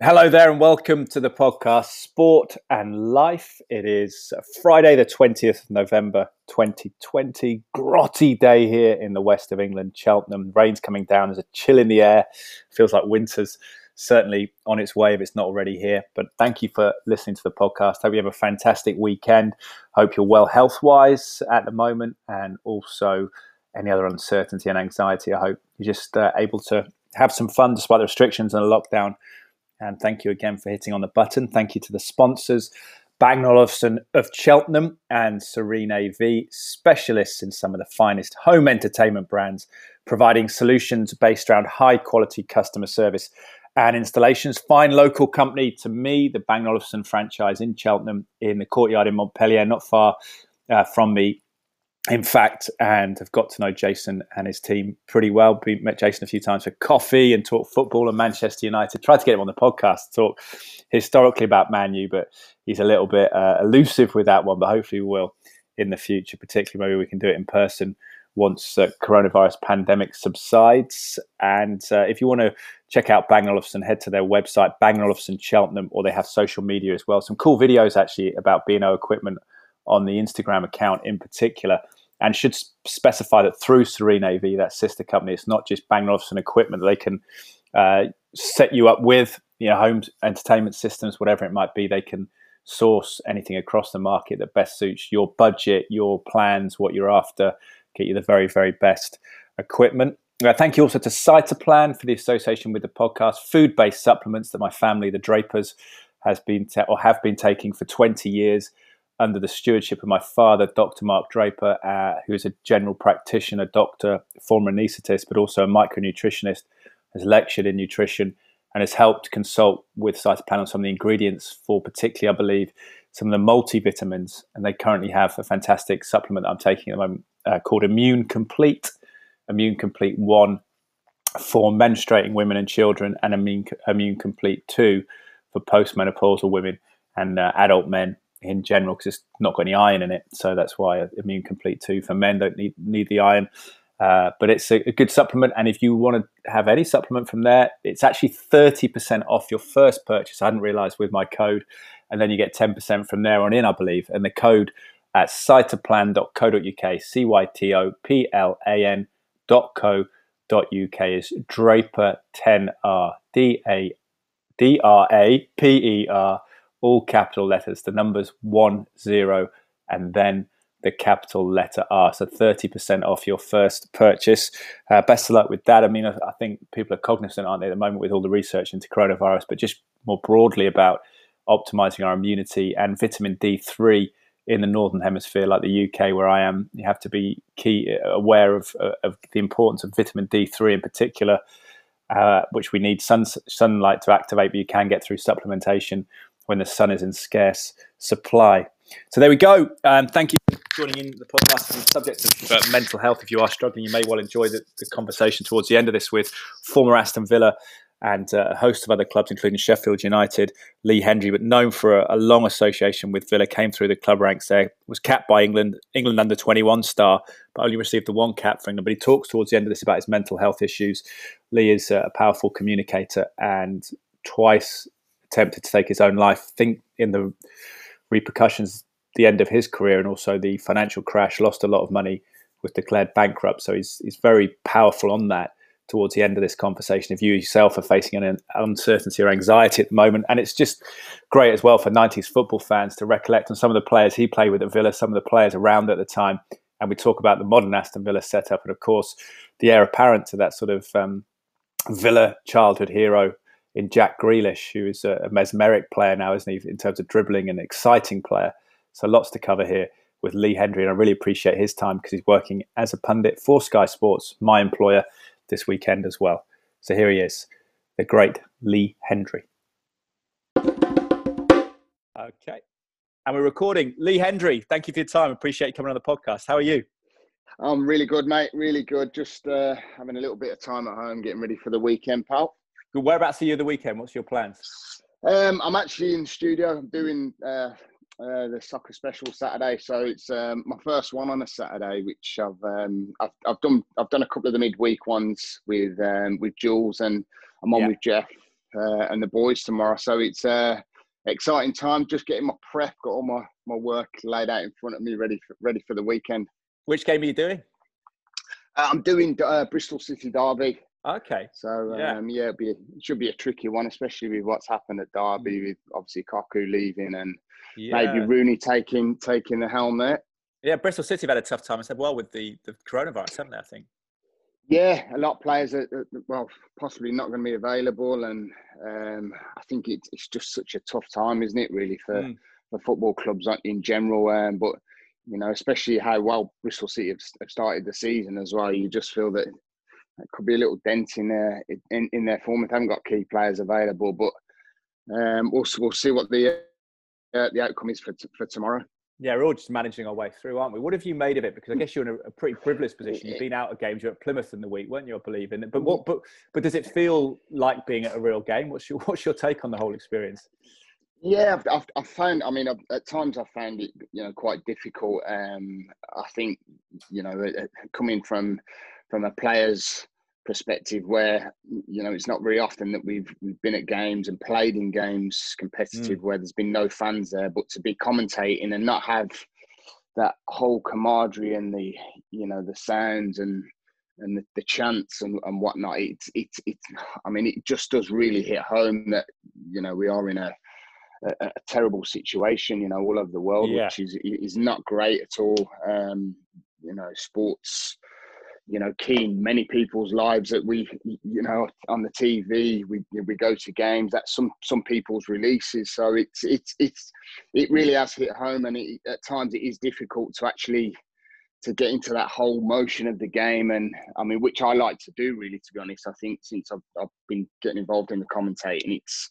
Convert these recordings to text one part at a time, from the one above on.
Hello there, and welcome to the podcast Sport and Life. It is Friday, the 20th of November 2020. Grotty day here in the west of England, Cheltenham. Rain's coming down, there's a chill in the air. Feels like winter's certainly on its way if it's not already here. But thank you for listening to the podcast. Hope you have a fantastic weekend. Hope you're well health wise at the moment, and also any other uncertainty and anxiety. I hope you're just uh, able to have some fun despite the restrictions and the lockdown and thank you again for hitting on the button. Thank you to the sponsors, Bang Olufsen of Cheltenham and Serene AV, specialists in some of the finest home entertainment brands, providing solutions based around high quality customer service and installations. Fine local company to me, the Bang Olufsen franchise in Cheltenham in the courtyard in Montpellier, not far uh, from me in fact, and have got to know Jason and his team pretty well. We met Jason a few times for coffee and talk football and Manchester United. Tried to get him on the podcast to talk historically about Man U, but he's a little bit uh, elusive with that one. But hopefully, we will in the future. Particularly, maybe we can do it in person once the coronavirus pandemic subsides. And uh, if you want to check out Bang Olufsen, head to their website, Bang Olufsen Cheltenham, or they have social media as well. Some cool videos actually about B&O equipment on the Instagram account in particular and should specify that through Serene AV, that sister company, it's not just Bang equipment that they can uh, set you up with, you know, home entertainment systems, whatever it might be. They can source anything across the market that best suits your budget, your plans, what you're after, get you the very, very best equipment. Uh, thank you also to Cytoplan for the association with the podcast. Food-based supplements that my family, the Drapers, has been ta- or have been taking for 20 years under the stewardship of my father, Dr. Mark Draper, uh, who is a general practitioner, doctor, former anaesthetist, but also a micronutritionist, has lectured in nutrition and has helped consult with Cytoplan on some of the ingredients for, particularly, I believe, some of the multivitamins. And they currently have a fantastic supplement that I'm taking at the moment uh, called Immune Complete, Immune Complete 1 for menstruating women and children, and Immune, Immune Complete 2 for postmenopausal women and uh, adult men in general because it's not got any iron in it. So that's why Immune Complete 2 for men don't need, need the iron. Uh, but it's a, a, good supplement. And if you want to have any supplement from there, it's actually 30% off your first purchase. I hadn't realized with my code. And then you get 10% from there on in, I believe. And the code at cytoplan.co.uk, C Y T O P L A N.co.uk is Draper10R, D A D R A P E R all capital letters, the numbers one, zero, and then the capital letter R. So 30% off your first purchase. Uh, best of luck with that. I mean, I, think people are cognizant, aren't they, at the moment with all the research into coronavirus, but just more broadly about optimizing our immunity and vitamin D3 in the northern hemisphere, like the UK, where I am, you have to be key uh, aware of, uh, of the importance of vitamin D3 in particular, uh, which we need sun, sunlight to activate, but you can get through supplementation when the sun is in scarce supply. So there we go. Um, thank you for joining in the podcast on the subject of uh, mental health. If you are struggling, you may well enjoy the, the conversation towards the end of this with former Aston Villa and uh, a host of other clubs, including Sheffield United, Lee Hendry, but known for a, a, long association with Villa, came through the club ranks there, was capped by England, England under 21 star, but only received the one cap for England. But he talks towards the end of this about his mental health issues. Lee is a powerful communicator and twice attempted to take his own life. Think in the repercussions, the end of his career and also the financial crash, lost a lot of money, was declared bankrupt. So he's he's very powerful on that. Towards the end of this conversation, if you yourself are facing an uncertainty or anxiety at the moment, and it's just great as well for '90s football fans to recollect on some of the players he played with at Villa, some of the players around at the time, and we talk about the modern Aston Villa setup, and of course the heir apparent to that sort of um, Villa childhood hero in Jack Grealish, who is a, mesmeric player now, isn't he, in terms of dribbling and exciting player. So lots to cover here with Lee Hendry, and I really appreciate his time because he's working as a pundit for Sky Sports, my employer, this weekend as well. So here he is, the great Lee Hendry. Okay. And we're recording. Lee Hendry, thank you for your time. Appreciate you coming on the podcast. How are you? I'm really good, mate. Really good. Just uh, having a little bit of time at home, getting ready for the weekend, pal. Whereabouts are you the weekend? What's your plans? Um, I'm actually in the studio. I'm doing uh, uh, the soccer special Saturday, so it's um, my first one on a Saturday, which I've, um, I've I've done I've done a couple of the midweek ones with um, with Jules, and I'm on yeah. with Jeff uh, and the boys tomorrow. So it's uh, exciting time. Just getting my prep, got all my, my work laid out in front of me, ready for, ready for the weekend. Which game are you doing? Uh, I'm doing uh, Bristol City Derby. Okay. So yeah, um, yeah be a, it should be a tricky one, especially with what's happened at Derby, mm. with obviously Cocu leaving and yeah. maybe Rooney taking taking the helm there. Yeah, Bristol City have had a tough time. I said, well, with the, the coronavirus, haven't they? I think. Yeah, a lot of players are, well, possibly not going to be available, and um, I think it's it's just such a tough time, isn't it? Really for mm. for football clubs in general, um, but you know, especially how well Bristol City have, started the season as well. You just feel that it could be a little dent in their in, in their form if they haven't got key players available. But um, we'll we'll see what the uh, the outcome is for t- for tomorrow. Yeah, we're all just managing our way through, aren't we? What have you made of it? Because I guess you're in a, a pretty privileged position. You've been out of games. You're at Plymouth in the week, weren't you? I believe in it. But what? But but does it feel like being at a real game? What's your What's your take on the whole experience? Yeah, I've, I've, I've found. I mean, I've, at times I've found it, you know, quite difficult. Um, I think, you know, coming from from a player's perspective where you know it's not very often that we've we've been at games and played in games competitive mm. where there's been no fans there but to be commentating and not have that whole camaraderie and the you know the sounds and and the, the chants and, and whatnot it's it's it's i mean it just does really hit home that you know we are in a a, a terrible situation you know all over the world yeah. which is is not great at all um you know sports you know key in many people's lives that we you know on the TV we we go to games that's some some people's releases. So it's it's it's it really has hit home and it, at times it is difficult to actually to get into that whole motion of the game. And I mean which I like to do really to be honest. I think since I've, I've been getting involved in the commentating it's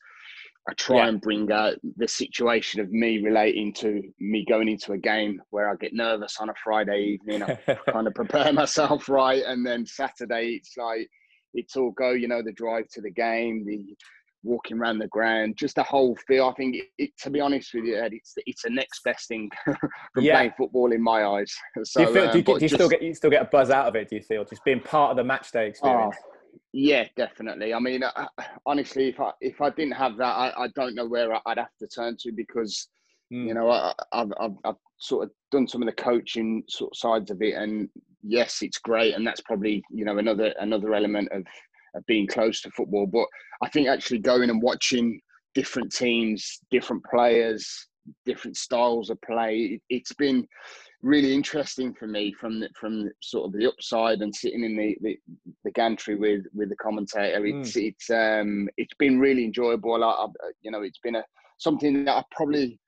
I try yeah. and bring out the situation of me relating to me going into a game where I get nervous on a Friday evening. I kind of prepare myself right, and then Saturday it's like it's all go. You know, the drive to the game, the walking around the ground, just the whole feel. I think, it, it, to be honest with you, Ed, it's it's the next best thing from yeah. playing football in my eyes. So, do you, feel, um, do you, do you just, still get you still get a buzz out of it? Do you feel just being part of the match day experience? Oh, yeah, definitely. I mean, honestly, if I if I didn't have that, I, I don't know where I'd have to turn to because mm. you know I, have I've I've sort of done some of the coaching sort of sides of it, and yes, it's great, and that's probably you know another another element of, of being close to football. But I think actually going and watching different teams, different players, different styles of play, it, has been really interesting for me from the, from sort of the upside and sitting in the, the, the gantry with with the commentator. It's mm. it's um it's been really enjoyable. I, I, you know, it's been a something that I probably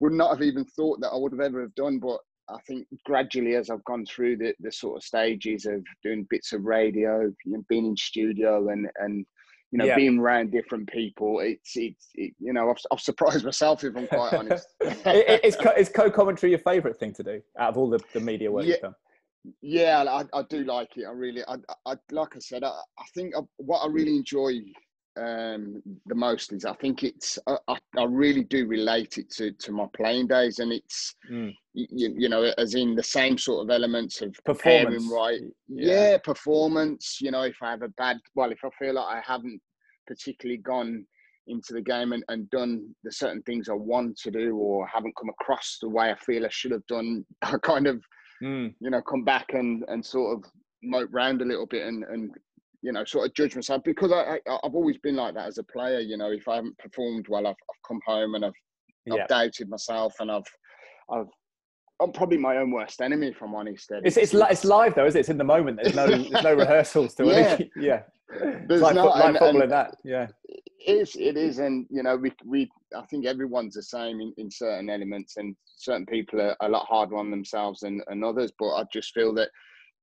would not have even thought that I would have ever have done, but I think gradually as I've gone through the, the sort of stages of doing bits of radio, being in studio and and you know, yeah. being around different people, it's it's it, you know, I've, I've, surprised myself if I'm quite honest. is, is co-commentary your favourite thing to do out of all the, the media work yeah. you've done? Yeah, I, I do like it. I really, I, I like I said, I, I think I, what I really enjoy um, the most is I think it's I, I, really do relate it to to my playing days, and it's mm. you, you know as in the same sort of elements of performance, right? Yeah. yeah, performance. You know, if I have a bad, well, if I feel like I haven't particularly gone into the game and, and done the certain things I want to do, or haven't come across the way I feel I should have done, I kind of mm. you know come back and and sort of mope round a little bit and and you know, sort of judge myself because I, I have always been like that as a player. You know, if I haven't performed well, I've, I've come home and I've I've yeah. doubted myself and I've I've I'm probably my own worst enemy, if I'm honest. It's, it's, it's live though, is it? It's in the moment. There's no there's no rehearsals to yeah. it. yeah. There's like, not, like and, football and that. Yeah. It is. It is, and you know, we we I think everyone's the same in, in certain elements, and certain people are a lot harder on themselves than, than others. But I just feel that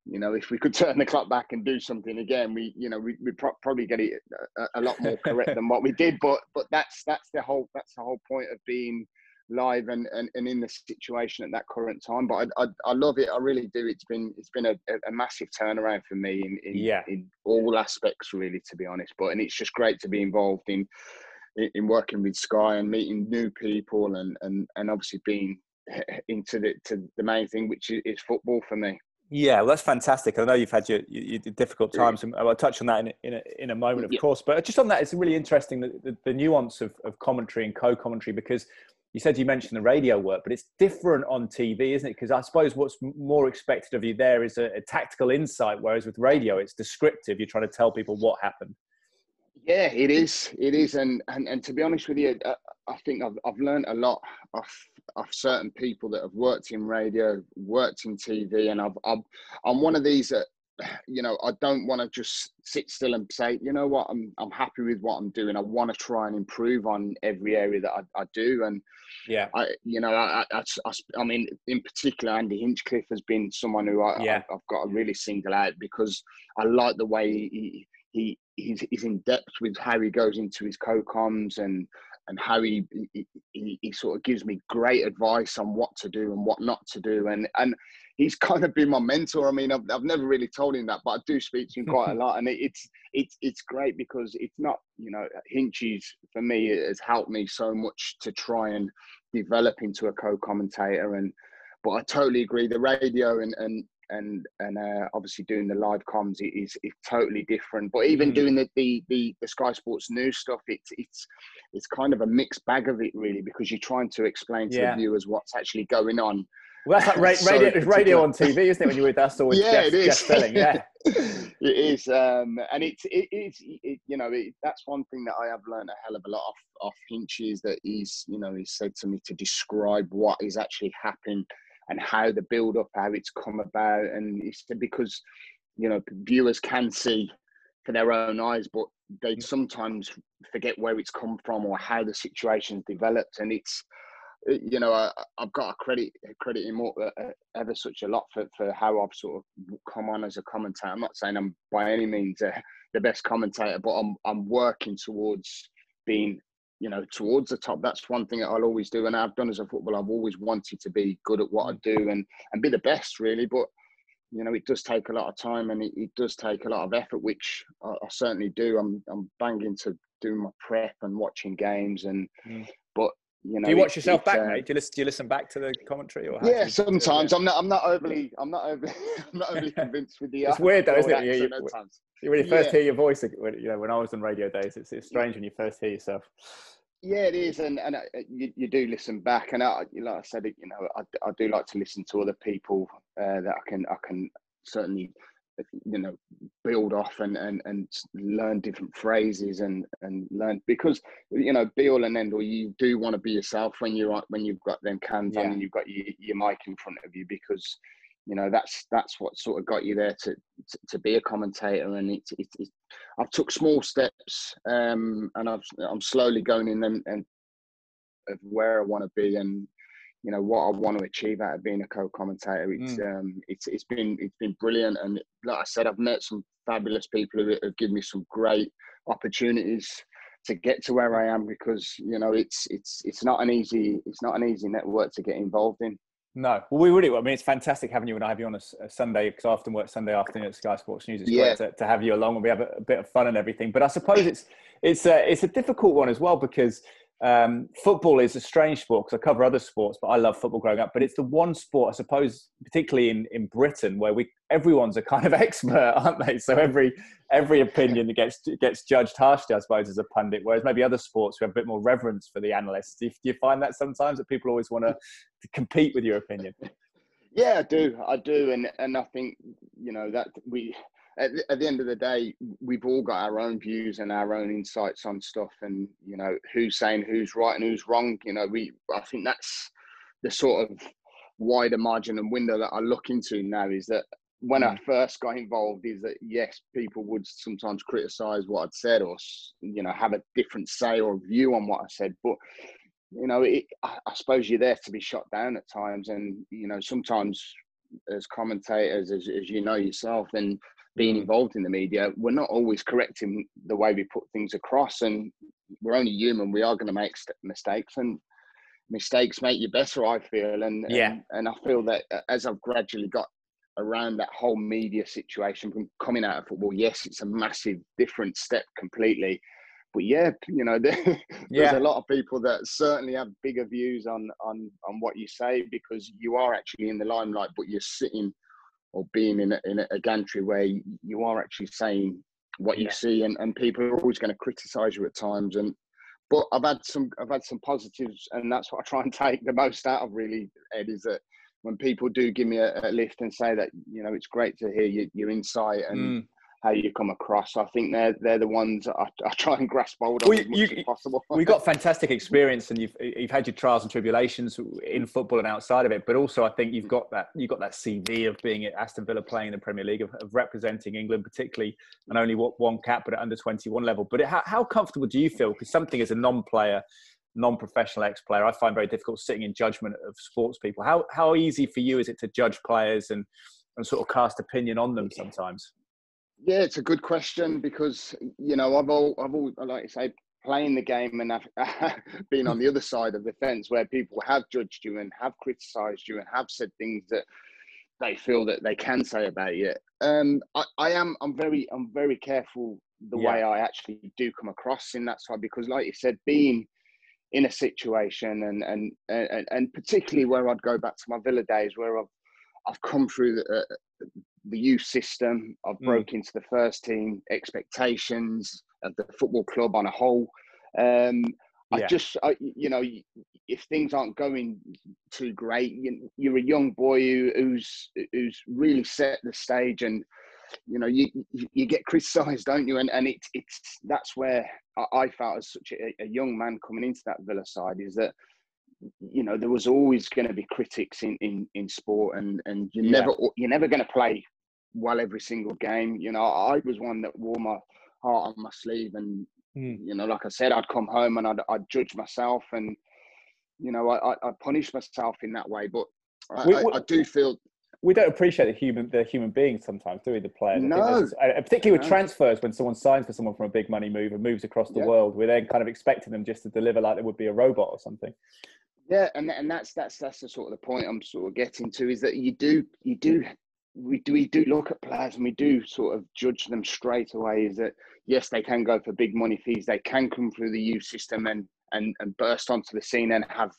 you know, if we could turn the clock back and do something again, we, you know, we would pro- probably get it a, a, lot more correct than what we did. But but that's that's the whole that's the whole point of being live and, and, and in the situation at that current time. But I, I, I love it. I really do. It's been it's been a, a massive turnaround for me in in, yeah. in all aspects, really, to be honest. But and it's just great to be involved in in working with Sky and meeting new people and and and obviously being into the to the main thing, which is football for me. Yeah, well, that's fantastic. I know you've had your, your, difficult times, and I'll touch on that in, in, a, in a moment, of yeah. course. But just on that, it's really interesting the, the, the nuance of, of commentary and co-commentary because you said you mentioned the radio work, but it's different on TV, isn't it? Because I suppose what's more expected of you there is a, a, tactical insight, whereas with radio, it's descriptive. You're trying to tell people what happened. Yeah, it is. It is, and and, and to be honest with you, uh, I think I've I've learned a lot of of certain people that have worked in radio, worked in TV, and I've, I've I'm one of these that you know I don't want to just sit still and say you know what I'm I'm happy with what I'm doing. I want to try and improve on every area that I, I do, and yeah, I you know I, I, I, I mean in particular Andy Hinchcliffe has been someone who I, yeah. I, have got to really single out because I like the way he he he's, he's in depth with how he goes into his co-coms and and how he, he, he sort of gives me great advice on what to do and what not to do. And and he's kind of been my mentor. I mean i've, I've never really told him that but i do speak to him quite a lot. And it, it's it's it's great because it's not you know hinchies for me has helped me so much to try and develop into a co-commentator. And but i totally agree the radio and and and and uh, obviously doing the live comms is is totally different. But even mm. doing the, the, the the Sky Sports News stuff, it's it's it's kind of a mixed bag of it really because you're trying to explain to yeah. the viewers what's actually going on. Well, that's like ra- radio, so radio on TV, isn't it? When you're with us, always yeah, it is. Yeah, it is, um, and it's it is it, you know it, that's one thing that I have learned a hell of a lot off off Hinch is that he's you know he said to me to describe what is actually happening and how the build up, how it's come about, and it's because you know viewers can see for their own eyes, but they mm. sometimes forget where it's come from or how the situation's developed, and it's you know I, have got to credit credit him uh, uh, ever such a lot for, for how I've sort of come on as a commentator. I'm not saying I'm by any means uh, the best commentator, but I'm I'm working towards being you know, towards the top. That's one thing that I'll always do, and I've done as a footballer. I've always wanted to be good at what I do and and be the best, really. But you know, it does take a lot of time and it, it does take a lot of effort, which I, I, certainly do. I'm I'm banging to do my prep and watching games, and mm. but you know, do you watch yourself back, uh, mate? Do you listen? Do you listen back to the commentary? Or yeah, sometimes. I'm not. I'm not overly. I'm not overly. I'm not overly convinced with the. It's weird though, isn't it? You, you, when you first yeah. hear your voice, you know, when I was on radio days, it's it's strange when you first hear yourself. Yeah, it is, and and uh, you, you do listen back, and I, like I said, you know, I, I do like to listen to other people uh, that I can I can certainly you know build off and and and learn different phrases and and learn because you know be all and end all you do want to be yourself when you're when you've got them cans yeah. on and you've got your, your mic in front of you because you know that's that's what sort of got you there to to, to be a commentator and it's it, it, I've took small steps um and I've, I'm slowly going in them and of where I want to be and you know what I want to achieve out of being a co-commentator. It's mm. um, it's it's been it's been brilliant, and like I said, I've met some fabulous people who have given me some great opportunities to get to where I am because you know it's it's it's not an easy it's not an easy network to get involved in. No, well, we really. I mean, it's fantastic having you and I have you on a, a Sunday because I often work Sunday afternoon at Sky Sports News. It's yeah. great to, to, have you along and we have a, a, bit of fun and everything. But I suppose it's it's a, it's a difficult one as well because um, football is a strange sport because I cover other sports, but I love football growing up. But it's the one sport, I suppose, particularly in, in Britain, where we everyone's a kind of expert, aren't they? So every every opinion gets gets judged harshly, I suppose, as a pundit. Whereas maybe other sports we have a bit more reverence for the analysts. Do you, find that sometimes that people always want to compete with your opinion? Yeah, I do. I do, and and I think you know that we at the, at the end of the day, we've all got our own views and our own insights on stuff, and you know who's saying who's right and who's wrong. You know, we I think that's the sort of wider margin and window that I look into now is that when I mm. first got involved is that yes, people would sometimes criticize what I'd said or you know have a different say or view on what I said, but you know, it, I, I suppose you're there to be shot down at times, and you know sometimes as commentators, as, as you know yourself, and being involved in the media, we're not always correcting the way we put things across, and we're only human. We are going to make mistakes, and mistakes make you better. I feel, and yeah, and, and I feel that uh, as I've gradually got around that whole media situation from coming out of football, yes, it's a massive different step completely. But yeah, you know, there, there's yeah. a lot of people that certainly have bigger views on on on what you say because you are actually in the limelight, but you're sitting or being in a, in a gantry where you are actually saying what you see, and, and people are always going to criticize you at times. And but I've had some I've had some positives, and that's what I try and take the most out of really. Ed is that when people do give me a, a lift and say that you know it's great to hear your, your insight and. Mm how you come across. I think they're they're the ones I, I try and grasp hold of well, as much you, as possible. we got fantastic experience, and you've you've had your trials and tribulations in football and outside of it. But also, I think you've got that you've got that CV of being at Aston Villa, playing in the Premier League, of, of representing England, particularly, and only what one cap, but at under twenty one level. But it, how, how comfortable do you feel? Because something as a non player non-professional ex-player i find very difficult sitting in judgment of sports people how how easy for you is it to judge players and and sort of cast opinion on them sometimes yeah, it's a good question because you know I've all I've all like I say playing the game and I've been on the other side of the fence where people have judged you and have criticised you and have said things that they feel that they can say about you. Um, I, I am I'm very I'm very careful the yeah. way I actually do come across in that side because, like you said, being in a situation and and and, and particularly where I'd go back to my Villa days where I've I've come through the, uh, the youth system. I've mm. broke into the first team expectations of the football club on a whole. Um, yeah. I just, I, you know, if things aren't going too great, you, are a young boy who, who's who's really set the stage, and you know, you you get criticised, don't you? And and it's it's that's where I felt as such a, a young man coming into that Villa side is that you know there was always going to be critics in in in sport and and you yeah. never you're never going to play well every single game you know i was one that wore my heart on my sleeve and mm. you know like i said i'd come home and i'd, I'd judge myself and you know i i punish myself in that way but I, we, I, I do feel we don't appreciate the human the human being sometimes, do we? The player, no. Uh, particularly with no. transfers, when someone signs for someone from a big money move and moves across the yeah. world, we're then kind of expecting them just to deliver like they would be a robot or something. Yeah, and and that's that's that's the sort of the point I'm sort of getting to is that you do you do we do we do look at players and we do sort of judge them straight away. Is that yes, they can go for big money fees, they can come through the youth system and and and burst onto the scene and have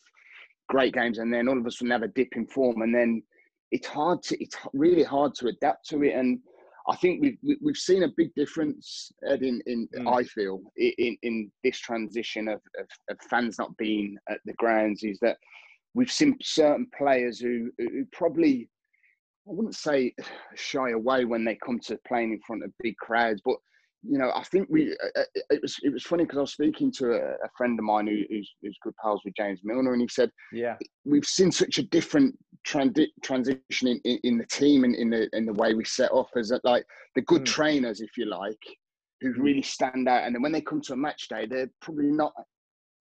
great games, and then all of a sudden have a dip in form, and then it's hard to it's really hard to adapt to it and I think we've we've seen a big difference, Ed, in, in mm. I feel in, in this transition of, of, of, fans not being at the grounds is that we've seen certain players who who probably I wouldn't say shy away when they come to playing in front of big crowds, but you know, I think we. Uh, uh, it was it was funny because I was speaking to a, friend of mine who, who's, who's good pals with James Milner, and he said, "Yeah, we've seen such a different transi- transition in, in, in, the team and in the in the way we set off as that, like the good mm. trainers, if you like, who mm. really stand out, and then when they come to a match day, they're probably not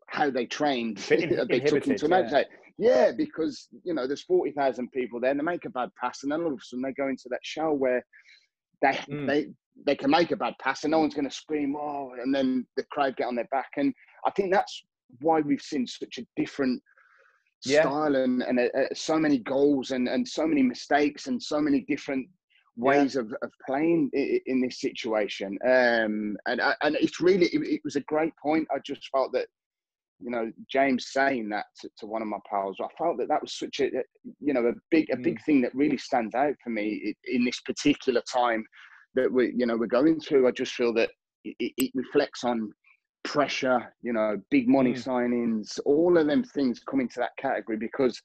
how they trained. they took into a match yeah. day. Yeah, because you know there's forty thousand people there, and they make a bad pass, and then all of a sudden they go into that shell where they mm. they they can make a bad pass and no one's going to scream, oh, and then the crowd get on their back. And I think that's why we've seen such a different yeah. style and, and uh, uh, so many goals and, and so many mistakes and so many different ways yeah. of, of playing in, in this situation. Um, and, uh, and it's really, it, it, was a great point. I just felt that, you know, James saying that to, to, one of my pals, I felt that that was such a, you know, a big, a big mm. thing that really stands out for me in this particular time that we you know we're going through. I just feel that it, it reflects on pressure, you know, big money mm. signings, all of them things come into that category because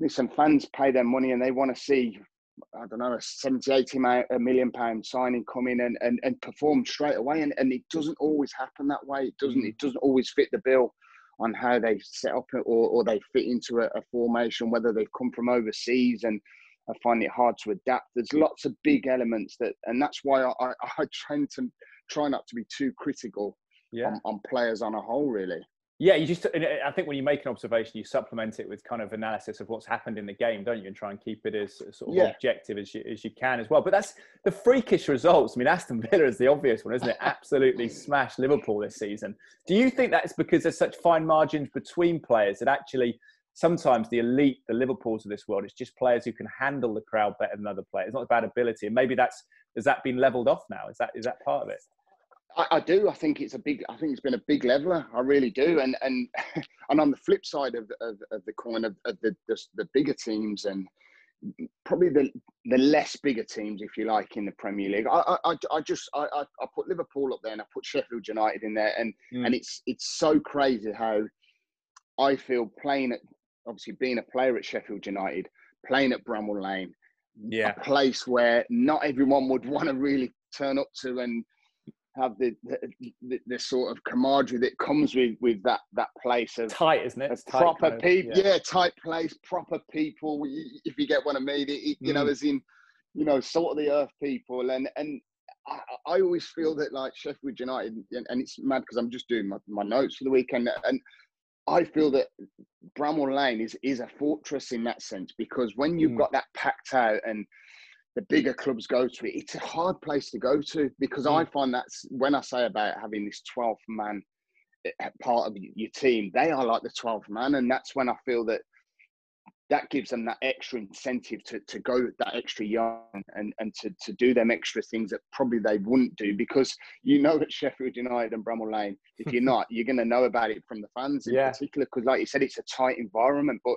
listen, fans pay their money and they want to see, I don't know, a 70, 80 a million pound signing come in and, and, and perform straight away. And, and it doesn't always happen that way. It doesn't, mm. it doesn't always fit the bill on how they set up or, or they fit into a, a formation, whether they've come from overseas and I find it hard to adapt. There's mm. lots of big elements that, and that's why I, I, I tend to try not to be too critical yeah. on, on players on a whole, really. Yeah, you just. Uh, I think when you make an observation, you supplement it with kind of analysis of what's happened in the game, don't you? And try and keep it as sort of yeah. objective as you, as you can as well. But that's the freakish results. I mean, Aston Villa is the obvious one, isn't it? Absolutely mm. smashed Liverpool this season. Do you think that's because there's such fine margins between players that actually sometimes the elite, the Liverpools of this world, it's just players who can handle the crowd better than other players. It's not about ability, and maybe that's has that been leveled off now? Is that is that part of it? I, I, do. I think it's a big. I think it's been a big leveler. I really do. And and and on the flip side of of, of the coin of, of the, the, the bigger teams and probably the the less bigger teams, if you like, in the Premier League. I I, I just I, I put Liverpool up there and I put Sheffield United in there, and mm. and it's it's so crazy how I feel playing at obviously being a player at Sheffield United, playing at Bramall Lane, yeah, a place where not everyone would want to really turn up to and have the the, the the, sort of camaraderie that comes with with that that place of tight, isn't it? proper of, people, yeah. yeah. tight place, proper people. If you get I mean, it, you mm. know, as in you know, sort of the earth people, and and I, I always feel that like Sheffield United, and, and it's mad because I'm just doing my, my notes for the weekend, and I feel that Bramall Lane is is a fortress in that sense because when you've mm. got that packed out and the bigger clubs go to it, it's a hard place to go to because mm. I find that's when I say about having this 12th man eh, part of your team, they are like the 12th man. And that's when I feel that that gives them that extra incentive to, to go that extra young and, and to, to do them extra things that probably they wouldn't do because you know at Sheffield United and Bramall Lane, if you're not, you're going to know about it from the fans in yeah. particular because, like you said, it's a tight environment. But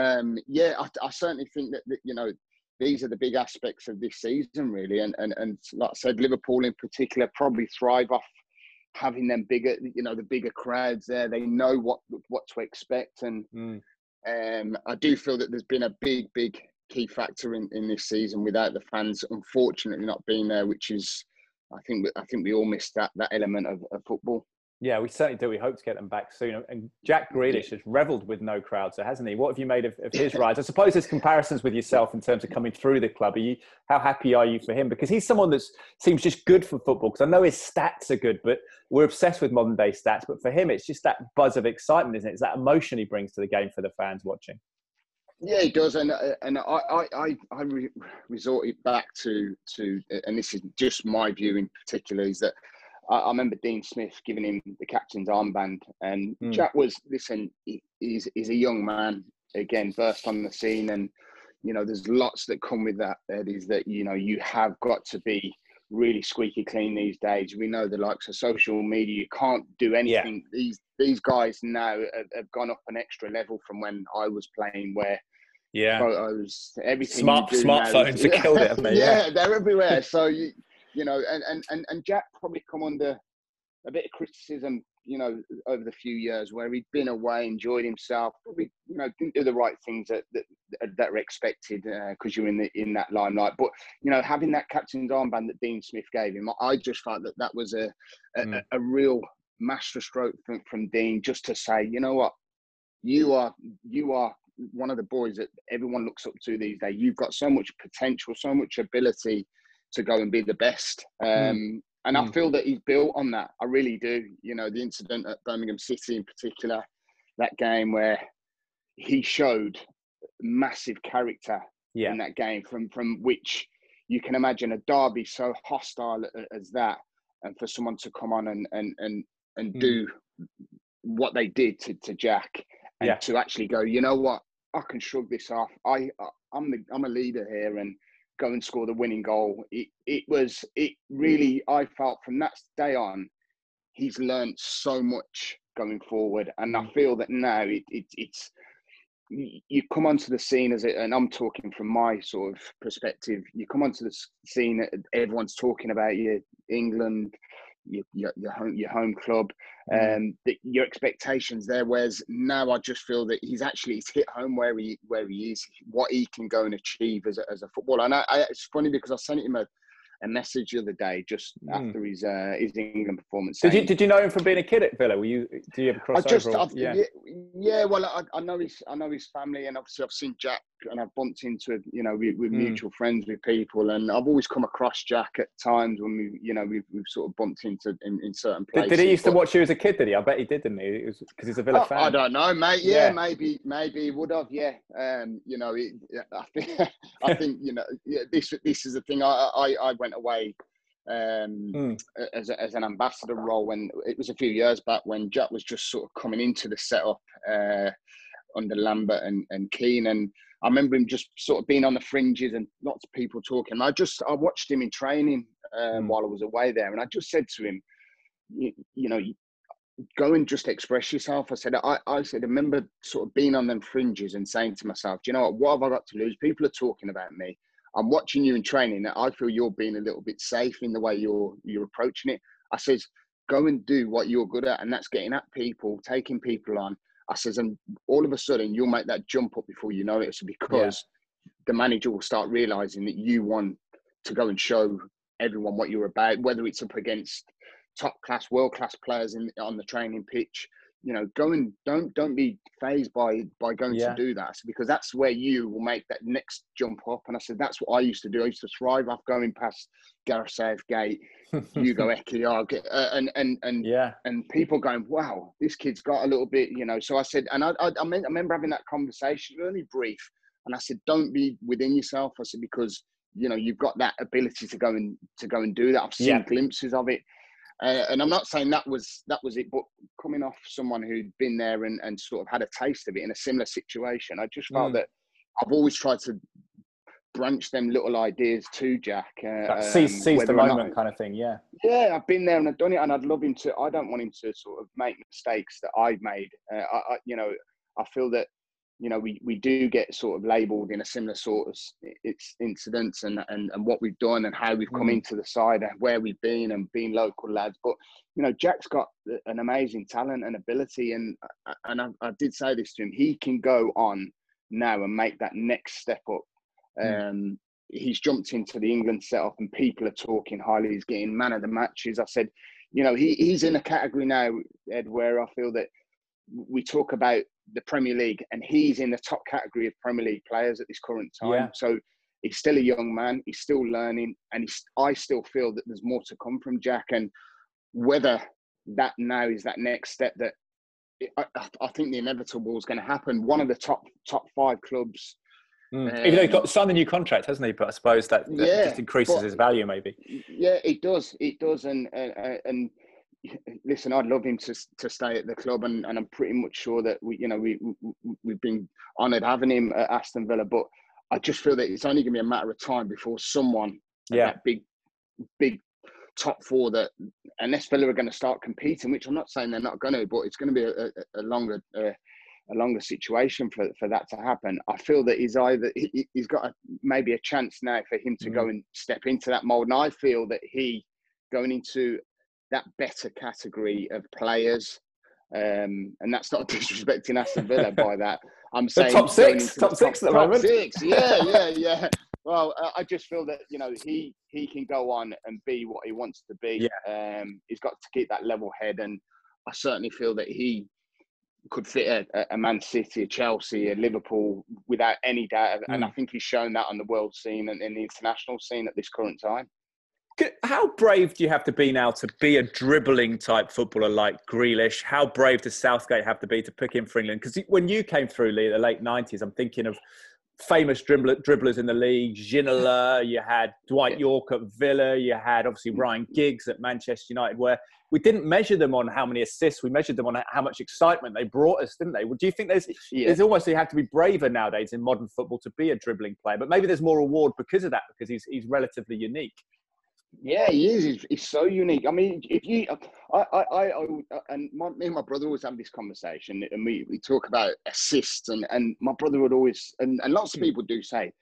um, yeah, I, I certainly think that, that, you know, these are the big aspects of this season, really. And, and, and like I said, Liverpool in particular probably thrive off having them bigger, you know, the bigger crowds there. They know what what to expect. And mm. Um, I do feel that there's been a big, big key factor in, in this season without the fans unfortunately not being there, which is, I think, I think we all missed that, that element of, of football. Yeah, we certainly do. We hope to get them back soon. And Jack Grealish has revelled with no crowd, so hasn't he? What have you made of, of his rise? I suppose there's comparisons with yourself in terms of coming through the club. Are you, how happy are you for him? Because he's someone that seems just good for football. Because I know his stats are good, but we're obsessed with modern day stats. But for him, it's just that buzz of excitement, isn't it? It's that emotion he brings to the game for the fans watching. Yeah, he does, and and I I I resort it back to to, and this is just my view in particular, is that I, I, remember Dean Smith giving him the captain's armband, and mm. Jack was listen. He, he's he's a young man again, burst on the scene, and you know there's lots that come with that. That is that you know you have got to be really squeaky clean these days. We know the likes of social media, you can't do anything. Yeah. These these guys now have, have, gone up an extra level from when I was playing, where yeah, photos, everything. Smart smartphones have killed it, yeah, yeah, they're everywhere. So you you know, and, and, and, and Jack probably come under a bit of criticism, you know, over the few years where he'd been away, enjoyed himself, probably, you know, didn't do the right things that that, that were expected because uh, you're in the in that limelight. But you know, having that captain's armband that Dean Smith gave him, I just felt that that was a a, mm. a real masterstroke from, from Dean, just to say, you know what, you are you are one of the boys that everyone looks up to these days. You've got so much potential, so much ability to go and be the best. Hmm. Um, mm. And mm. I feel that he's built on that. I really do. You know, the incident at Birmingham City in particular, that game where he showed massive character yeah. in that game, from from which you can imagine a derby so hostile as that, and for someone to come on and and and and mm. do what they did to, to Jack, and yeah. to actually go, you know what, I can shrug this off. I I'm the I'm a leader here, and go and score the winning goal. It, it was, it really, I felt from that day on, he's learned so much going forward. And I mm. feel that now it, it, it's, you come onto the scene as it, and I'm talking from my sort of perspective. You come onto the scene, everyone's talking about you, England, your, your, your home your home club, mm. um, the, your expectations there. Whereas now I just feel that he's actually he's hit home where he where he is, what he can go and achieve as a, as a footballer. And I, I, it's funny because I sent him a a message the other day just mm. after his uh, his England performance. Did you did you know him from being a kid at Villa? Were you do you ever cross I just, over? yeah. yeah, Well, I, I know his I know his family, and obviously I've seen Jack, and I've bumped into you know with, with mm. mutual friends with people, and I've always come across Jack at times when we you know we've, we've sort of bumped into in, in certain places. Did, did he used but, to watch you as a kid? Did he? I bet he did, didn't he? It was because he's a Villa I, fan. I don't know, mate. Yeah, yeah. maybe maybe he would have. Yeah, um, you know, it, I think I think you know yeah, this this is the thing. I I, I went away um, mm. as, a, as an ambassador role when it was a few years back when Jack was just sort of coming into the setup uh, under Lambert and, and Keane. And I remember him just sort of being on the fringes and lots of people talking. I just, I watched him in training um, mm. while I was away there. And I just said to him, you, you know, go and just express yourself. I said, I, I said, I remember sort of being on them fringes and saying to myself, do you know what? What have I got to lose? People are talking about me. I'm watching you in training. I feel you're being a little bit safe in the way you're you're approaching it. I says, go and do what you're good at, and that's getting at people, taking people on. I says, and all of a sudden you'll make that jump up before you know it. So because yeah. the manager will start realizing that you want to go and show everyone what you're about, whether it's up against top class, world class players in on the training pitch. You know, go and don't don't be phased by by going yeah. to do that because that's where you will make that next jump up. And I said that's what I used to do. I used to thrive off going past Gareth Southgate, Ugo Ehiogu, uh, and and and yeah, and people going, wow, this kid's got a little bit, you know. So I said, and I I, I remember having that conversation, only brief, and I said, don't be within yourself. I said because you know you've got that ability to go and to go and do that. I've seen yeah. glimpses of it. Uh, and I'm not saying that was that was it, but coming off someone who'd been there and, and sort of had a taste of it in a similar situation, I just felt mm. that I've always tried to branch them little ideas to Jack. Uh, seize, um, seize the moment, not, kind of thing. Yeah. Yeah, I've been there and I've done it, and I'd love him to. I don't want him to sort of make mistakes that I've made. Uh, I, I, you know, I feel that you know, we, we do get sort of labelled in a similar sort of it's incidents and, and, and what we've done and how we've come mm. into the side and where we've been and being local lads. But, you know, Jack's got an amazing talent and ability. And, and I, I did say this to him, he can go on now and make that next step up. Mm. Um, he's jumped into the England setup and people are talking highly. He's getting man of the matches. I said, you know, he, he's in a category now, Ed, where I feel that we talk about the Premier League, and he's in the top category of Premier League players at this current time. Yeah. So he's still a young man. He's still learning, and he's, I still feel that there's more to come from Jack. And whether that now is that next step that I, I think the inevitable is going to happen. One of the top top five clubs. Mm. Um, Even though he got signed a new contract, hasn't he? But I suppose that, that yeah, just increases his value, maybe. Yeah, it does. It does, and and, and listen, I'd love him to to stay at the club, and, and I'm pretty much sure that we, you know, we, we we've been honoured having him at Aston Villa. But I just feel that it's only going to be a matter of time before someone, yeah, that big, big top four that unless Villa are going to start competing, which I'm not saying they're not going to, but it's going to be a, a, a longer. Uh, a longer situation for, for that to happen. I feel that he's either he, has got a, maybe a chance now for him to mm. go and step into that mold, and I feel that he going into that better category of players. Um, and that's not disrespecting Aston Villa by that. I'm saying top six, top, top six at the top moment. Six, yeah, yeah, yeah. Well, I just feel that you know he he can go on and be what he wants to be. Yeah. Um, he's got to keep that level head, and I certainly feel that he could fit a, a Man City, a Chelsea, a Liverpool without any doubt. Mm. And I think he's shown that on the world scene and in the international scene at this current time. How brave do you have to be now to be a dribbling type footballer like Grealish? How brave does Southgate have to be to pick him for England? Because when you came through, Lee, the late 90s, I'm thinking of famous dribbler, dribblers in the league. Ginola, you had Dwight Yorke at Villa, you had obviously mm. Ryan Giggs at Manchester United, where we didn't measure them on how many assists, we measured them on how much excitement they brought us, didn't they? Well, do you think there's, yeah. there's almost, you have to be braver nowadays in modern football to be a dribbling player, but maybe there's more reward because of that, because he's, he's relatively unique. Yeah, he is. He's, he's, so unique. I mean, if you, I, I, I, and my, me and my brother always have this conversation, and we, we talk about assists, and, and my brother would always, and, and lots of hmm. people do say,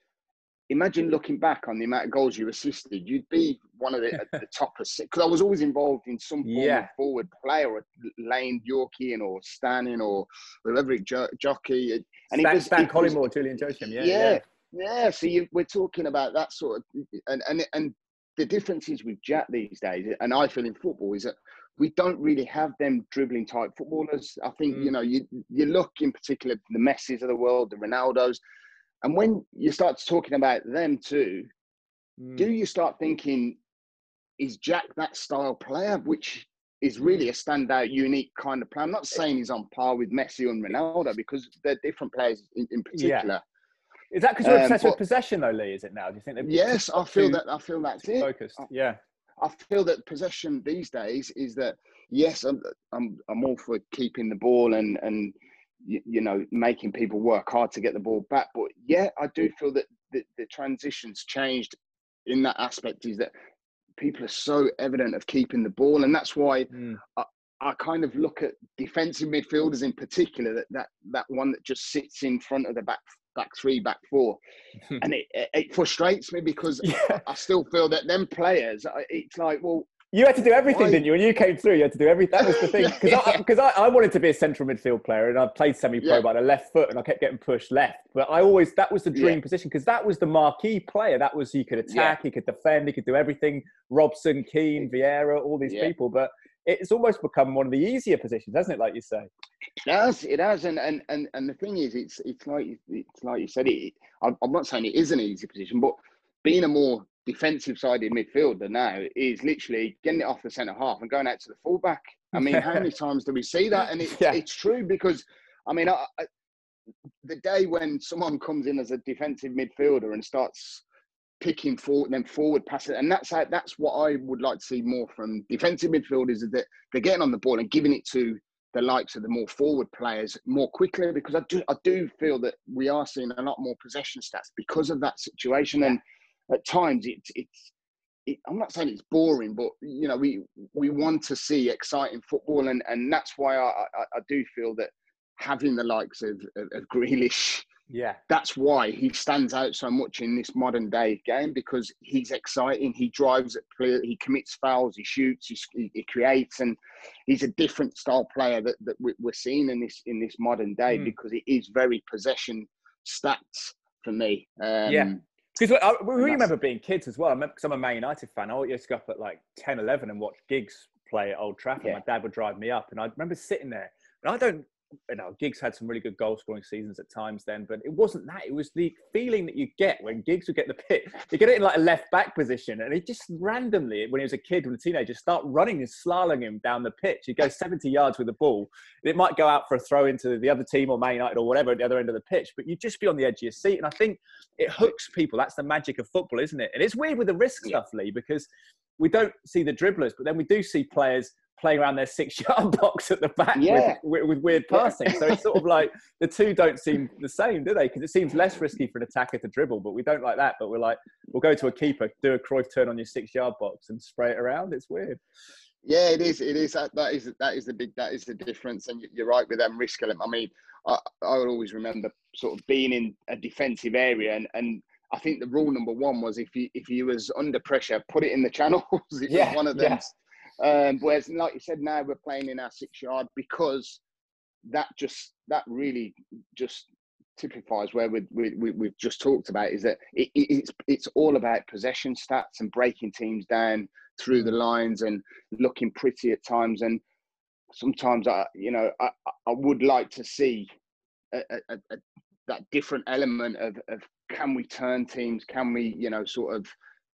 imagine looking back on the amount of goals you assisted, you'd be one of the, the top because I was always involved in some form yeah. of forward play or lane Yorkian or Stanning or whoever it jo- jockey. And Stan, it was, Stan Collymore, Julian Joachim, yeah, yeah. Yeah, yeah. So you, we're talking about that sort of, and and and the difference is with Jack these days, and I feel in football, is that we don't really have them dribbling type footballers. I think, mm. you know, you, you look in particular the Messis of the world, the Ronaldos, and when you start talking about them too, mm. do you start thinking, is Jack that style player, which is really a standout, unique kind of player? I'm not saying he's on par with Messi and Ronaldo because they're different players in, in particular. Yeah. Is that because you're um, obsessed but, with possession, though, Lee? Is it now? Do you think? Yes, I feel that. I feel that's it. Focused. Yeah. I feel that possession these days is that yes, I'm I'm I'm all for keeping the ball and and you, you know making people work hard to get the ball back. But yeah, I do feel that the, the transitions changed in that aspect. Is that people are so evident of keeping the ball, and that's why mm. I, I kind of look at defensive midfielders in particular, that that, that one that just sits in front of the back back three, back four, and it, it frustrates me because yeah. I still feel that them players, it's like, well, you had to do everything, Why? didn't you? When you came through, you had to do everything. That was the thing. Because yeah. I, I, I, wanted to be a central midfield player and I played semi pro yeah. by the left foot and I kept getting pushed left. But I always, that was the dream yeah. position because that was the marquee player. That was, he could attack, he could defend, he could do everything. Robson, Keane, Vieira, all these people. But it's almost become one of the easier positions, hasn't it? Like you say. It has, it has, and and and, and the thing is, it's it's like it's like you said. It. I'm not saying it is an easy position, but being a more defensive sided midfielder now is literally getting it off the centre half and going out to the fullback. I mean, how many times do we see that? And it, yeah. it's true because, I mean, I, I, the day when someone comes in as a defensive midfielder and starts picking forward, then forward passing, and that's how, that's what I would like to see more from defensive midfielders is that they're getting on the ball and giving it to the likes of the more forward players more quickly because I do I do feel that we are seeing a lot more possession stats because of that situation. And at times it's it's it, I'm not saying it's boring, but you know we we want to see exciting football, and and that's why I I, I do feel that having the likes of, of, of Grealish, yeah, that's why he stands out so much in this modern day game because he's exciting. He drives it clear. He commits fouls. He shoots. He, he creates, and he's a different style player that, that we're seeing in this in this modern day mm. because it is very possession stats for me. Um, yeah. Because we remember being kids as well. I remember because I'm a Man United fan. I used to go up at like 10, 11 and watch Giggs play at Old Trafford. Yeah. My dad would drive me up, and I remember sitting there. And I don't you know, Giggs had some really good goal scoring seasons at times then, but it wasn't that. It was the feeling that you get when Giggs would get the pit. You get it in like a left back position, and he just randomly, when he was a kid, when a teenager, start running and slaloming him down the pitch. He'd go 70 yards with the ball. It might go out for a throw into the other team or Man United or whatever at the other end of the pitch, but you'd just be on the edge of your seat. And I think it hooks people. That's the magic of football, isn't it? And it's weird with the risk stuff, Lee, because we don't see the dribblers, but then we do see players playing around their six yard box at the back yeah. with, with, with, weird passing. So it's sort of like the two don't seem the same, do they? Because it seems less risky for an attacker to dribble, but we don't like that. But we're like, we'll go to a keeper, do a Cruyff turn on your six yard box and spray it around. It's weird. Yeah, it is. It is. That, that is that is the big that is the difference. And you're right with them risk element. I mean, I, I would always remember sort of being in a defensive area and and I think the rule number one was if you if you was under pressure, put it in the channels. yeah, one of them. Yeah. Um, whereas, like you said, now we're playing in our six yard because that just that really just typifies where we, we, we've just talked about is that it, it's it's all about possession stats and breaking teams down through the lines and looking pretty at times. And sometimes I you know I, I would like to see a, a, a, that different element of, of can we turn teams? Can we you know sort of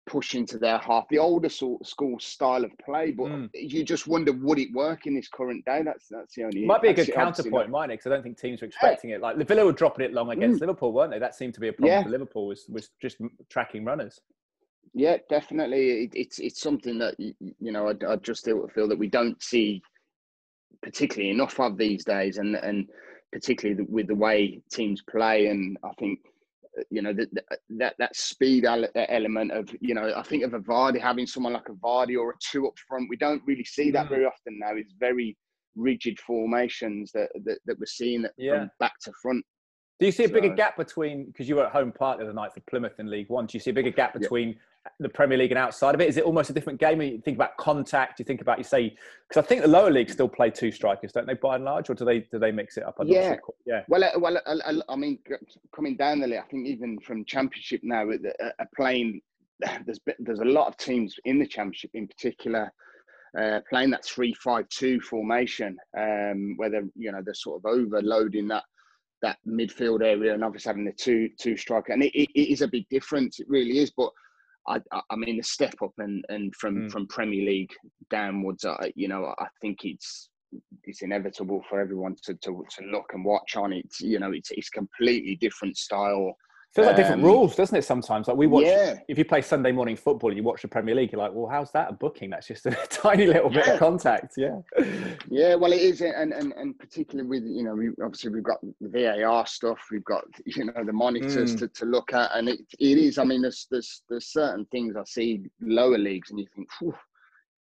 push into their half, the older sort of school style of play. But mm. you just wonder would it work in this current day? That's that's the only. Might be a good counterpoint, might it? Because I don't think teams were expecting it. Like Villa were dropping it long against mm. Liverpool, weren't they? That seemed to be a problem yeah. for Liverpool. Was was just tracking runners. Yeah, definitely. It, it's it's something that you know I, I just feel, feel that we don't see particularly enough of these days, and and particularly with the way teams play. And I think you know that that that speed element of you know I think of a Vardy having someone like a Vardy or a two up front. We don't really see that mm. very often now. It's very rigid formations that that, that we're seeing yeah. from back to front. Do you see a bigger so, gap between because you were at Home Park the night for Plymouth in League One? Do you see a bigger gap between yeah. The Premier League and outside of it? Is it almost a different game? You think about contact. You think about you say because I think the lower leagues still play two strikers, don't they? By and large, or do they do they mix it up? I'm yeah, yeah. Well, uh, well, I, uh, I mean, coming down the league, I think even from Championship now, uh, playing there's there's a lot of teams in the Championship, in particular. Uh, playing that three-five-two formation, um, where they're you know they're sort of overloading that that midfield area and obviously having the two two striker and it, it, it is a big difference it really is but I, I mean the step up and, and from, mm. from Premier League downwards uh, you know I think it's it's inevitable for everyone to, to, to look and watch on it you know it's, it's completely different style feels like different um, rules, doesn't it? Sometimes, like we watch. Yeah. If you play Sunday morning football, and you watch the Premier League. You're like, well, how's that a booking? That's just a tiny little yeah. bit of contact. Yeah. Yeah, well, it is, and and and particularly with you know, we obviously we've got the VAR stuff. We've got you know the monitors mm. to, to look at, and it, it is. I mean, there's there's there's certain things I see lower leagues, and you think,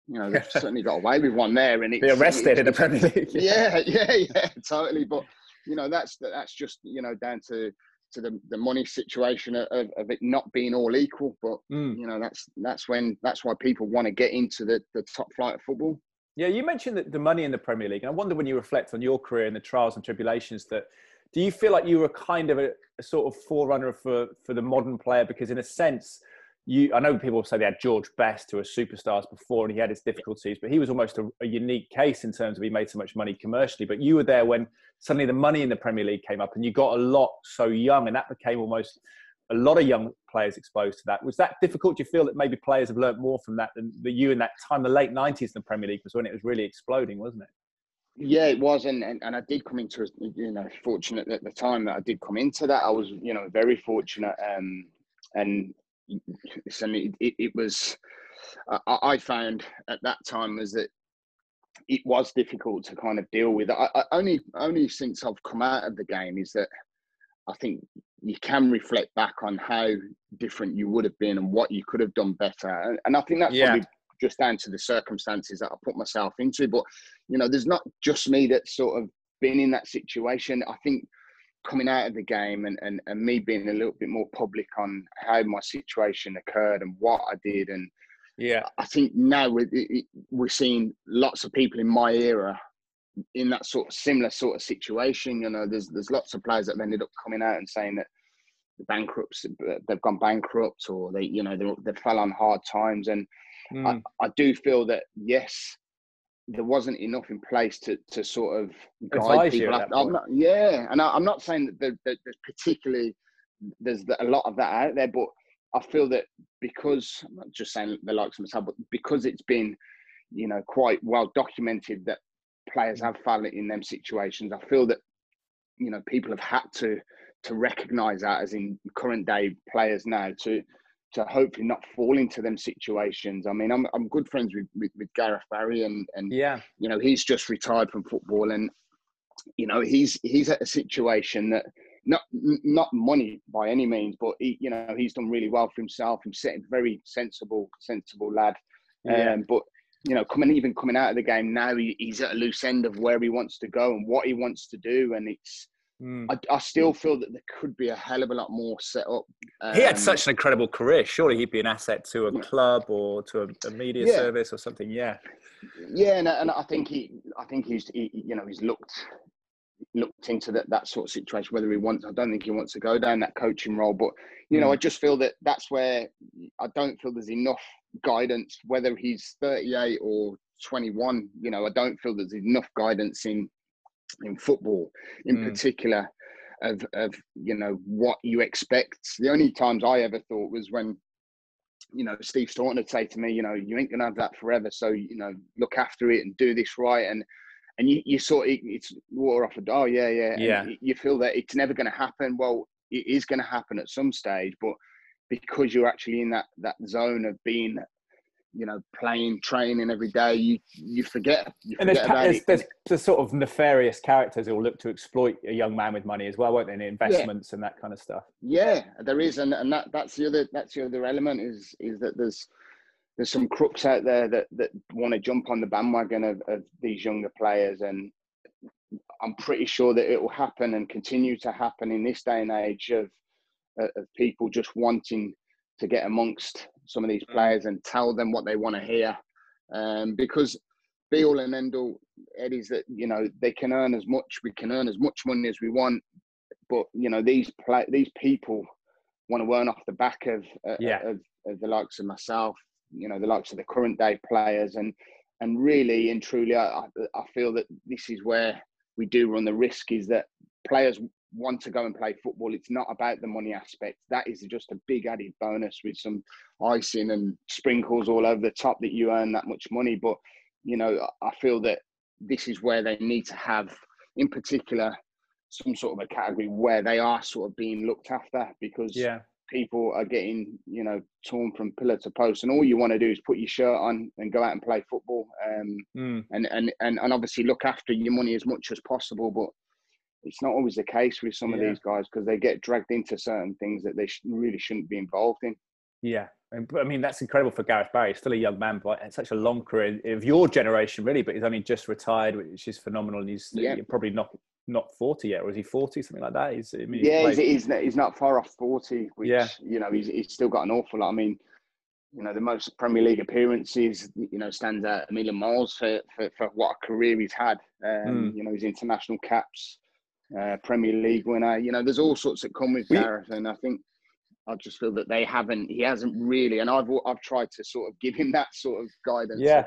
you know, they've certainly got away with one there, and it's, be arrested it's, in the Premier League. Yeah, yeah, yeah, totally. But you know, that's that's just you know down to to the, the money situation of, of it not being all equal. But mm. you know, that's that's when that's why people want to get into the, the top flight of football. Yeah, you mentioned the, the money in the Premier League, and I wonder when you reflect on your career and the trials and tribulations that do you feel like you were kind of a, a, sort of forerunner for for the modern player because in a sense you i know people say they had george best who was superstars before and he had his difficulties but he was almost a, a, unique case in terms of he made so much money commercially. But you were there when suddenly the money in the premier league came up and you got a lot so young and that became almost a lot of young players exposed to that. Was that difficult? Do you feel that maybe players have learned more from that than the you in that time the late 90s in the premier league was when it was really exploding wasn't it? Yeah, it was, and, and, and I did come into you know fortunate at the time that I did come into that. I was you know very fortunate, um, and listen, it, it, it was uh, I, I, found at that time was that it was difficult to kind of deal with. I, I, only only since I've come out of the game is that I think you can reflect back on how different you would have been and what you could have done better, and, and I think that's yeah. probably just down to the circumstances that I put myself into. But you know, there's not just me that's sort of been in that situation. I think coming out of the game and, and, and me being a little bit more public on how my situation occurred and what I did. And yeah. I think now we're, we're seeing lots of people in my era in that sort of similar sort of situation. You know there's there's lots of players that have ended up coming out and saying that the bankrupts they've gone bankrupt or they you know they, they fell on hard times. And mm. I, I do feel that yes there wasn't enough in place to to sort of guide Advise people. I'm not, yeah, and I, am not saying that, there, that there's particularly there's a lot of that out there, but I feel that because I'm not just saying the likes of myself, but because it's been you know quite well documented that players have fallen in them situations, I feel that you know people have had to to recognise that as in current day players now to to hopefully not fall into them situations. I mean, I'm I'm good friends with, with, with Gareth Barry, and and yeah, you know, he's just retired from football, and you know, he's he's at a situation that not not money by any means, but he, you know, he's done really well for himself. He's a very sensible, sensible lad. Yeah. Um, but you know, coming even coming out of the game now, he, he's at a loose end of where he wants to go and what he wants to do, and it's Mm. I, I, still feel that there could be a hell of a lot more set up. Um, he had such an incredible career. Surely he'd be an asset to a yeah. club or to a, a media yeah. service or something. Yeah, yeah, and, and I think he, I think he's, he, you know, he's looked looked into that that sort of situation. Whether he wants, I don't think he wants to go down that coaching role, but you mm. know, I just feel that that's where I don't feel there's enough guidance. Whether he's 38 or 21, you know, I don't feel there's enough guidance in in football in mm. particular of of you know what you expect. The only times i ever thought was when you know steve staunton would say to me you know you ain't gonna have that forever so you know look after it and do this right and and you, you sort of it's water off a oh yeah yeah yeah. you feel that it's never going to happen. Well it is going to happen at some stage but because you're actually in that that zone of being you know, playing, training every day, you you forget. You and there's, there's, there's, there's, sort of nefarious characters who will look to exploit a young man with money as well, won't they? And investments yeah. and that kind of stuff. Yeah, there is, and, and that that's the other that's the other element is is that there's there's some crooks out there that that want to jump on the bandwagon of, of these younger players, and I'm pretty sure that it will happen and continue to happen in this day and age of of people just wanting to get amongst some of these mm. players and tell them what they want to hear. Um, because be all and end all, Eddie's that you know they can earn as much, we can earn as much money as we want, but you know these play these people want to earn off the back of, uh, yeah. of, of the likes of myself, you know the likes of the current day players, and and really and truly, I I feel that this is where we do run the risk is that players want to go and play football. It's not about the money aspect. That is just a big added bonus with some icing and sprinkles all over the top that you earn that much money. But, you know, I feel that this is where they need to have, in particular, some sort of a category where they are sort of being looked after because yeah. people are getting, you know, torn from pillar to post. And all you want to do is put your shirt on and go out and play football um, mm. and, and, and, and obviously look after your money as much as possible. But it's not always the case with some yeah. of these guys because they get dragged into certain things that they sh- really shouldn't be involved in. Yeah, I mean, that's incredible for Gareth Barry. He's still a young man, but such a long career of your generation, really. But he's only just retired, which is phenomenal. And he's yeah. probably not not forty yet, or is he forty, something like that? He's, I mean, yeah, he's, he's, he's, not far off forty. Which, yeah, you know, he's he's still got an awful lot. I mean, you know, the most Premier League appearances, you know, stands out a million miles for, for, for what a career he's had. Um, mm. You know, his international caps, uh, Premier League winner. You know, there's all sorts that come with Gareth, and I think I just feel that they haven't. He hasn't really, and I've I've tried to sort of give him that sort of guidance. Yeah,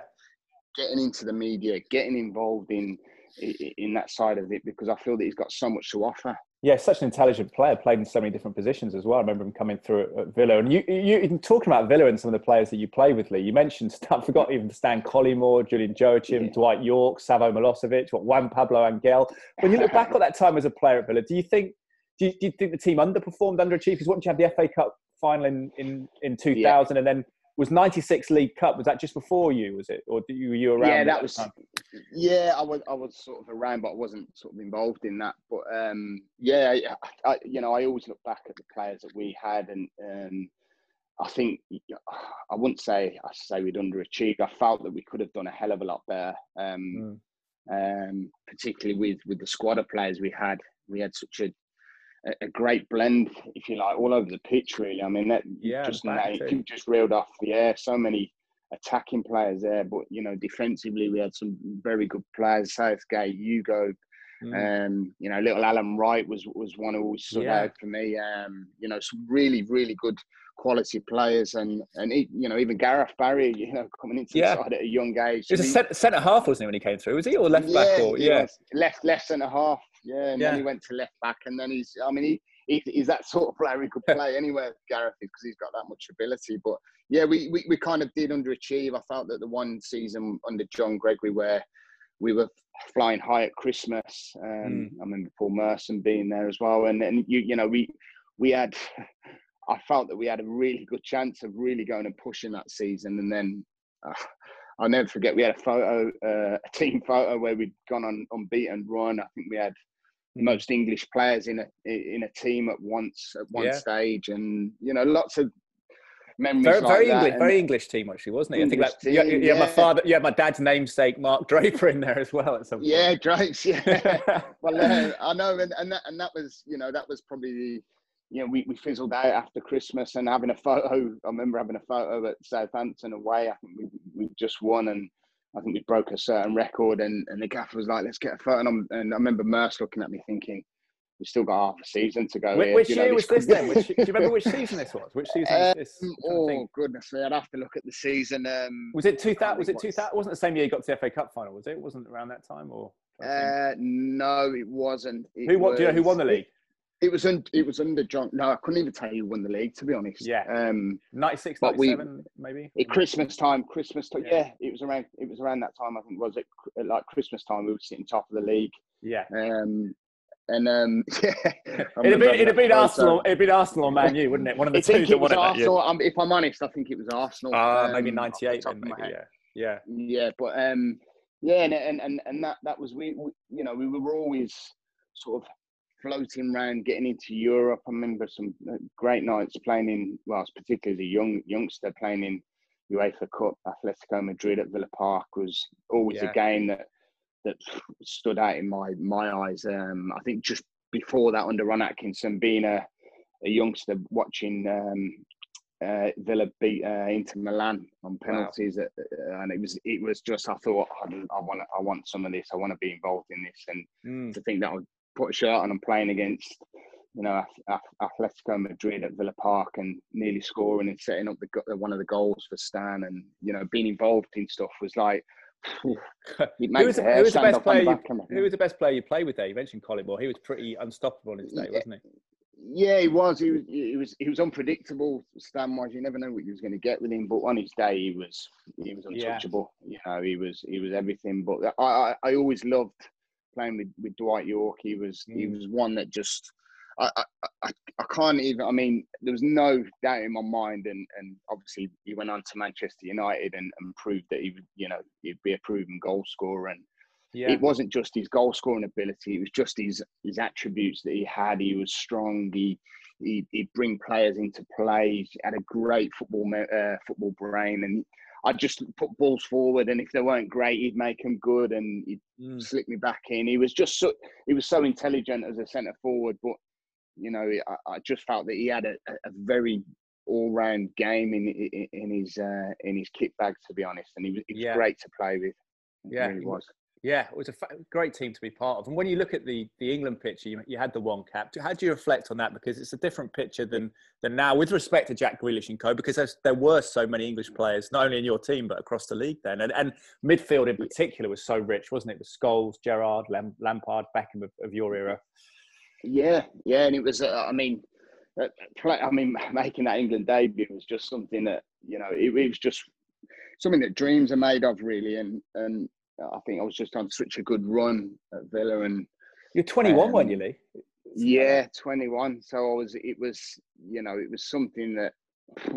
getting into the media, getting involved in in that side of it because I feel that he's got so much to offer. Yeah, such an intelligent player, played in so many different positions as well. I remember him coming through at, Villa. And you, you talking about Villa and some of the players that you play with, Lee, you mentioned, I forgot even Stan Collymore, Julian Joachim, yeah. Dwight Yorke, Savo Milosevic, what, Juan Pablo Angel. When you look back at that time as a player at Villa, do you think do you, do you think the team underperformed, underachieved? Because once you have the FA Cup final in, in, in 2000 yeah. and then was 96 League Cup, was that just before you, was it? Or were you around? Yeah, that was, time? yeah, I was, I was sort of around, but I wasn't sort of involved in that. But um, yeah, I, you know, I always look back at the players that we had and um, I think I wouldn't say I say we'd underachieved. I felt that we could have done a hell of a lot better, um, mm. um, particularly with with the squad of players we had. We had such a a great blend, if you like, all over the pitch. Really, I mean that yeah, just you just reeled off. the air so many attacking players there, but you know, defensively we had some very good players. Southgate, Ugo, mm. um, you know, little Alan Wright was was one who always stood yeah. out for me. Um, you know, some really really good quality players, and and he, you know even Gareth Barry, you know, coming into yeah. the side at a young age. He was a centre half, wasn't he, when he came through? Was he or left yeah, back? Or yeah, left left centre half. Yeah, and yeah. then he went to left back, and then he's. I mean, he, he he's that sort of player. He could play anywhere, Gareth, because he's got that much ability. But yeah, we, we we kind of did underachieve. I felt that the one season under John Gregory where we were flying high at Christmas. Um, mm. I remember Paul Merson being there as well, and and you you know we we had. I felt that we had a really good chance of really going and pushing that season, and then uh, I'll never forget we had a photo, uh, a team photo where we'd gone on unbeaten run. I think we had Mm. most English players in a in a team at once at one yeah. stage, and you know lots of memories. Very, like very English, very English team actually, wasn't it? English I think that, team, yeah, yeah, my father, yeah, my dad's namesake Mark Draper in there as well at some point. Yeah, Drapes. Yeah, well, uh, I know, and, and that and that was you know that was probably the you know, we, we fizzled out after Christmas and having a photo. I remember having a photo at Southampton away. I think we we just won and I think we broke a certain record, and, and the gaffer was like, "Let's get a photo." And, and i remember Merce looking at me thinking, "We've still got half a season to go." Which, which year know, was this then? Which, do you remember which season this was? Which season um, was this? Oh goodness me, I'd have to look at the season. Um, was it two thousand? Was it two thousand? Wasn't the same year you got to the FA Cup final? Was it? it wasn't around that time or? Uh, no, it wasn't. It who won? Was, do you know who won the league? It was un, it was under John. No, I couldn't even tell you who won the league to be honest. Yeah. Um, 96, 97, we, maybe. Christmas time, Christmas time. Yeah. yeah. it was around. It was around that time. I think was it like Christmas time. We were sitting top of the league. Yeah. Um, and um, yeah, it'd been it'd been Arsenal. It'd been Arsenal or Man U, wouldn't it? One of the I two. Think it was Arsenal. Um, if I'm honest, I think it was Arsenal. Uh, um, maybe '98. Maybe, yeah, yeah, yeah. But um, yeah, and and and, and that that was we, we, you know, we were always sort of floating around, getting into Europe. I remember some uh, great nights playing in, well, particularly as a young youngster playing in UEFA Cup. Atletico Madrid at Villa Park was always yeah. a game that that stood out in my my eyes. Um, I think just before that, under Ron Atkinson, being a, a youngster watching um, uh, Villa beat uh, Inter Milan on penalties, wow. Uh, and it was it was just I thought I, I want I want some of this. I want to be involved in this, and mm. to think that would put a shirt on and playing against you know Atletico Madrid at Villa Park and nearly scoring and setting up the one of the goals for Stan and you know being involved in stuff was like. who was, the, who was the best player? You, who was the best player you played with there? You mentioned Collymore. He was pretty unstoppable in his day, yeah. wasn't he? Yeah, he was. He was. He was. He was unpredictable. Stan was. You never know what you was going to get with him. But on his day, he was. He was untouchable. Yeah. You know, he was. He was everything. But I. I, I always loved playing with, with Dwight Yorke, he was mm. he was one that just I, I, I, can't even. I mean, there was no doubt in my mind, and, and obviously he went on to Manchester United and, and proved that he would, you know, he'd be a proven goal scorer. And yeah. it wasn't just his goal scoring ability; it was just his his attributes that he had. He was strong. He he'd, he'd bring players into play. He had a great football uh, football brain, and I'd just put balls forward, and if they weren't great, he'd make them good, and he'd mm. slip me back in. He was just so he was so intelligent as a centre forward, but you know, I, I, just felt that he had a, a very all-round game in in, his uh, in his kit bag, to be honest, and he was, he was yeah. great to play with. Yeah, really was. Yeah, it was a great team to be part of. And when you look at the the England picture, you, you had the one cap. How do you reflect on that? Because it's a different picture than than now, with respect to Jack Grealish and co. Because there were so many English players, not only in your team but across the league then, and and midfield in particular was so rich, wasn't it? With Scholes, Gerrard, Lampard, Beckham of, of your era. Yeah, yeah, and it was. Uh, I mean, uh, play, I mean, making that England debut was just something that you know it, it was just something that dreams are made of, really, and and I think I was just on such a good run at Villa, and you're 21, um, weren't you, Lee? Yeah, 21. So I was. It was, you know, it was something that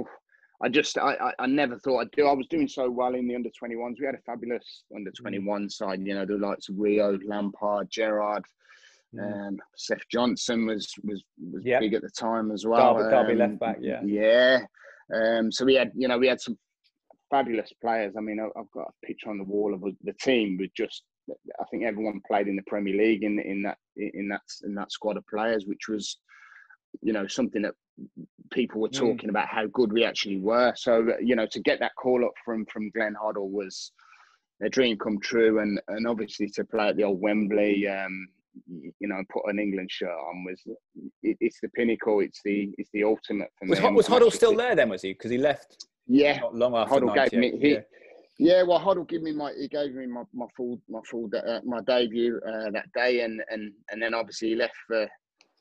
I just, I, I, never thought I'd do. I was doing so well in the under 21s. We had a fabulous under 21 mm. side. You know, the likes of Rio, Lampard, Gerrard. Mm. Um, Seth Johnson was was was yep. big at the time as well. Derby, Derby um, left back, yeah, yeah. Um, so we had, you know, we had some fabulous players. I mean, I've got a picture on the wall of the team with just. I think everyone played in the Premier League in in that in that in that squad of players, which was, you know, something that people were mm. talking mm. about how good we actually were. So you know, to get that call up from from Glenn Hoddle was a dream come true, and and obviously to play at the old Wembley. Um, you know, put an England shirt on was it, it's the pinnacle. It's the it's the ultimate for was, me. Was Hoddle still there then? Was he? Because he left yeah, Not long after Hoddle gave me he, yeah. yeah. well, Hoddle gave me my he gave me my, my full my full uh, my debut uh, that day, and and and then obviously he left for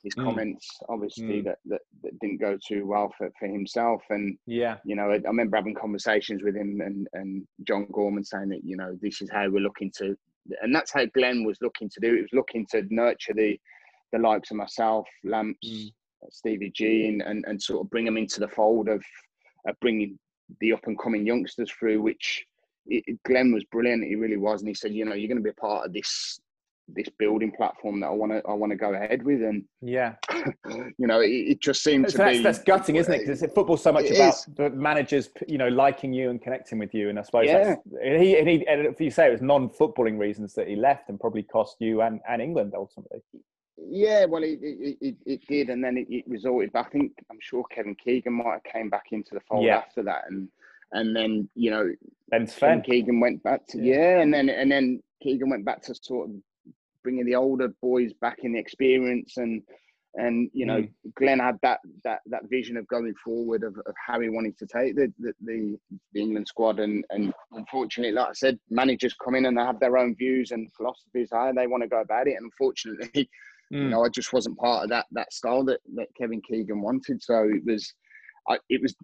his mm. comments, obviously mm. that, that, that didn't go too well for, for himself, and yeah, you know, I, I remember having conversations with him and and John Gorman saying that you know this is how we're looking to, and that's how Glenn was looking to do. It was looking to nurture the the likes of myself, Lamps, mm. Stevie G, and, and and sort of bring them into the fold of, of bringing the up and coming youngsters through, which it, Glenn was brilliant. He really was, and he said, you know, you're going to be a part of this this building platform that I want to I want to go ahead with, and yeah, you know, it, it just seems so to that's, be that's gutting, isn't it? Because football's so much about is. the managers, you know, liking you and connecting with you, and I suppose yeah. and he and he and if you say it was non-footballing reasons that he left and probably cost you and, and England ultimately. Yeah, well, it it, it, it did, and then it, it, resulted. But I think I'm sure Kevin Keegan might have came back into the fold yeah. after that, and and then you know, then Sven Keegan went back to yeah. yeah, and then and then Keegan went back to sort of bringing the older boys back in the experience and and you know mm. Glenn had that that that vision of going forward of, of how he wanted to take the, the the, the England squad and and unfortunately like I said managers come in and they have their own views and philosophies how they want to go about it and unfortunately Mm. You know, I just wasn't part of that that style that, that Kevin Keegan wanted. So it was, I, it was,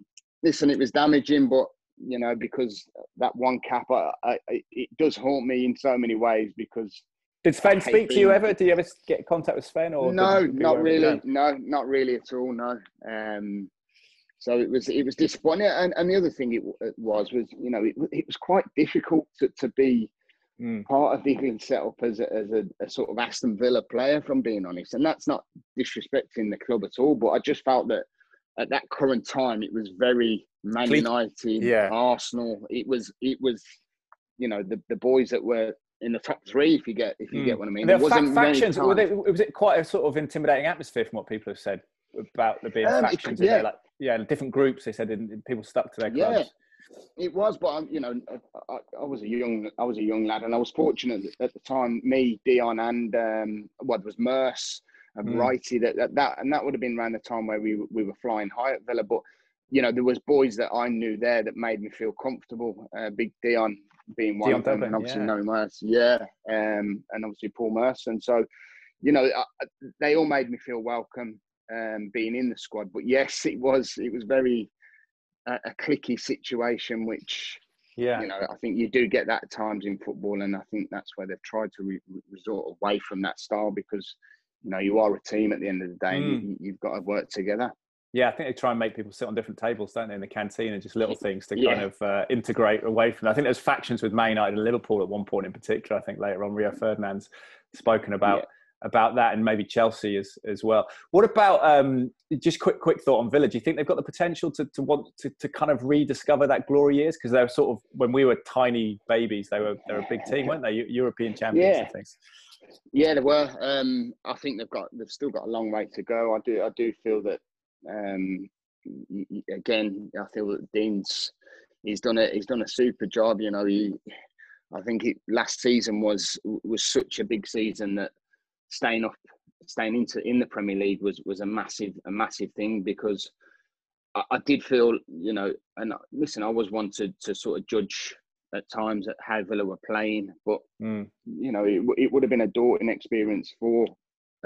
listen, it was damaging, but you know, because that one cap, I, I, it does haunt me in so many ways because. Did Sven speak to you ever? Did you ever get contact with Sven or no? Not really. No, not really at all. No. Um, so it was it was disappointing, and, and the other thing it, it was was you know it, it was quite difficult to, to be mm. part of the England setup as a, as a, a, sort of Aston Villa player, from being honest. And that's not disrespecting the club at all, but I just felt that at that current time it was very Man United, yeah. Arsenal. It was it was you know the, the boys that were in the top three, if you get if you mm. get what I mean. There wasn't factions. Was it, was it quite a sort of intimidating atmosphere from what people have said about the being um, factions? It, yeah. Like, yeah, different groups. They said people stuck to their clubs. Yeah. It was, but um, you know, I, I, was a young, I was a young lad, and I was fortunate at the time. Me, Dion, and um, what was Merce and mm. that, that, that, and that would have been around the time where we we were flying high at Villa. But you know, there was boys that I knew there that made me feel comfortable. Uh, Big Dion being one Dion of them, Dublin, and obviously yeah. no Merce, yeah, um, and obviously Paul Merce, and so you know, I, they all made me feel welcome um, being in the squad. But yes, it was it was very a, a cliquey situation, which yeah, you know, I think you do get that at times in football, and I think that's where they've tried to re- resort away from that style because you know you are a team at the end of the day, mm. and you, have got to work together. Yeah, I think they try and make people sit on different tables, don't they, in the canteen and just little things to yeah. kind of uh, integrate away from. That. I think there's factions with Man United and Liverpool at one point in particular. I think later on Rio Ferdinand's spoken about. Yeah about that and maybe Chelsea as as well. What about um, just quick quick thought on Villa? Do you think they've got the potential to, to want to, to kind of rediscover that glory years? Because they were sort of when we were tiny babies, they were they're a big team, weren't they? European champions yeah. and things. Yeah, they were. Um, I think they've got they've still got a long way to go. I do I do feel that um, again I feel that Dean's he's done a he's done a super job. You know he. I think it, last season was was such a big season that staying up, staying into in the Premier League was was a massive a massive thing because I, I did feel you know and listen I was wanted to, sort of judge at times at how Villa were playing, but mm. you know it, it would have been a daunting experience for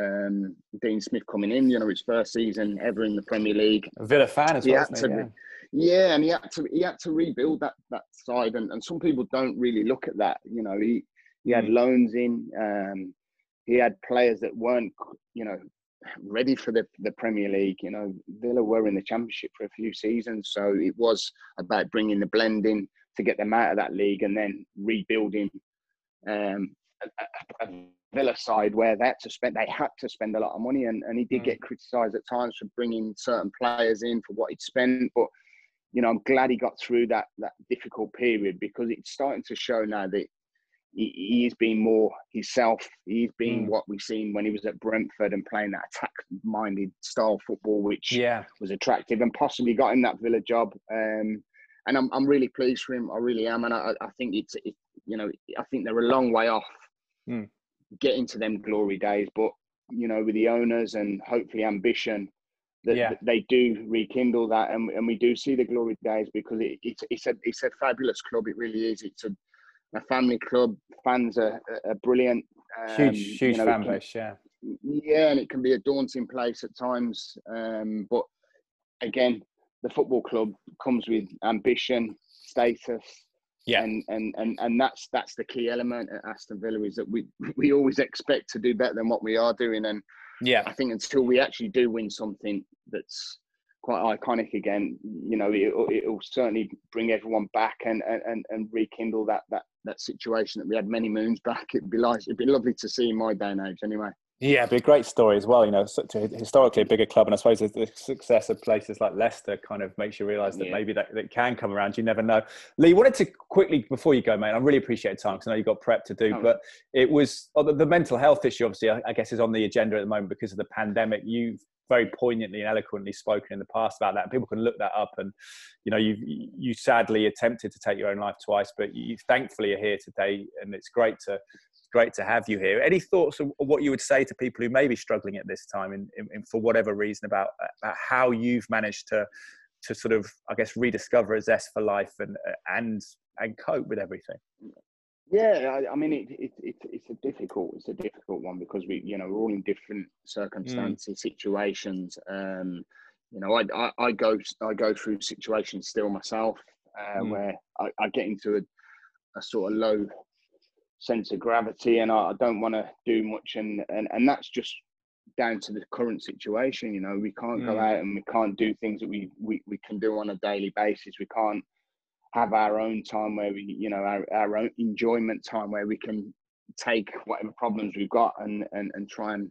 um, Dean Smith coming in. You know his first season ever in the Premier League. A Villa fan as well. To, yeah. yeah, and he had to he had to rebuild that that side, and, and some people don't really look at that. You know he he had mm. loans in. Um, he had players that weren't, you know, ready for the, the Premier League. You know, Villa were in the Championship for a few seasons, so it was about bringing the blend in to get them out of that league and then rebuilding um, a, a, Villa side where they had to spend they had to spend a lot of money, and, and he did mm. get criticised at times for bringing certain players in for what he'd spent, but. You know, I'm glad he got through that that difficult period because it's starting to show now that he, he is being more himself. He's being mm. what we've seen when he was at Brentford and playing that attack-minded style football, which yeah. was attractive and possibly got him that Villa job. Um, and I'm I'm really pleased for him. I really am, and I, I think it's it, you know I think they're a long way off mm. getting to them glory days, but you know with the owners and hopefully ambition. That, yeah. they do rekindle that, and, and we do see the glory days because it, it's it's a it's a fabulous club. It really is. It's a a family club. Fans are, are brilliant. Um, huge, huge you know, fan base. Yeah. Yeah, and it can be a daunting place at times. Um, but again, the football club comes with ambition, status. Yeah. And, and and and that's that's the key element at Aston Villa is that we we always expect to do better than what we are doing. And yeah, I think until we actually do win something that's quite iconic again. You know, it'll, it'll certainly bring everyone back and, and, and rekindle that, that, that situation that we had many moons back. It'd be like, it'd be lovely to see in my day and age anyway. Yeah, it'd be a great story as well. You know, such a historically a bigger club, and I suppose the success of places like Leicester kind of makes you realise that yeah. maybe that, that can come around. You never know. Lee, wanted to quickly before you go, mate. I really appreciate time because I know you've got prep to do, oh. but it was oh, the, the, mental health issue. Obviously, I, I guess is on the agenda at the moment because of the pandemic. You've very poignantly and eloquently spoken in the past about that. People can look that up. And you know, you you sadly attempted to take your own life twice, but you thankfully are here today, and it's great to great to have you here. Any thoughts of what you would say to people who may be struggling at this time, in, in, in for whatever reason, about, about how you've managed to to sort of, I guess, rediscover a zest for life and and and cope with everything? Yeah, I, I mean, it, it, it, it's a difficult, it's a difficult one because we, you know, we're all in different circumstances, mm. situations. Um, you know, I, I, I, go, I go through situations still myself uh, mm. where I, I, get into a, a, sort of low sense of gravity, and I, I don't want to do much, and, and and that's just down to the current situation. You know, we can't mm. go out and we can't do things that we, we we can do on a daily basis. We can't have our own time where we, you know, our, our own enjoyment time where we can take whatever problems we've got and, and, and try and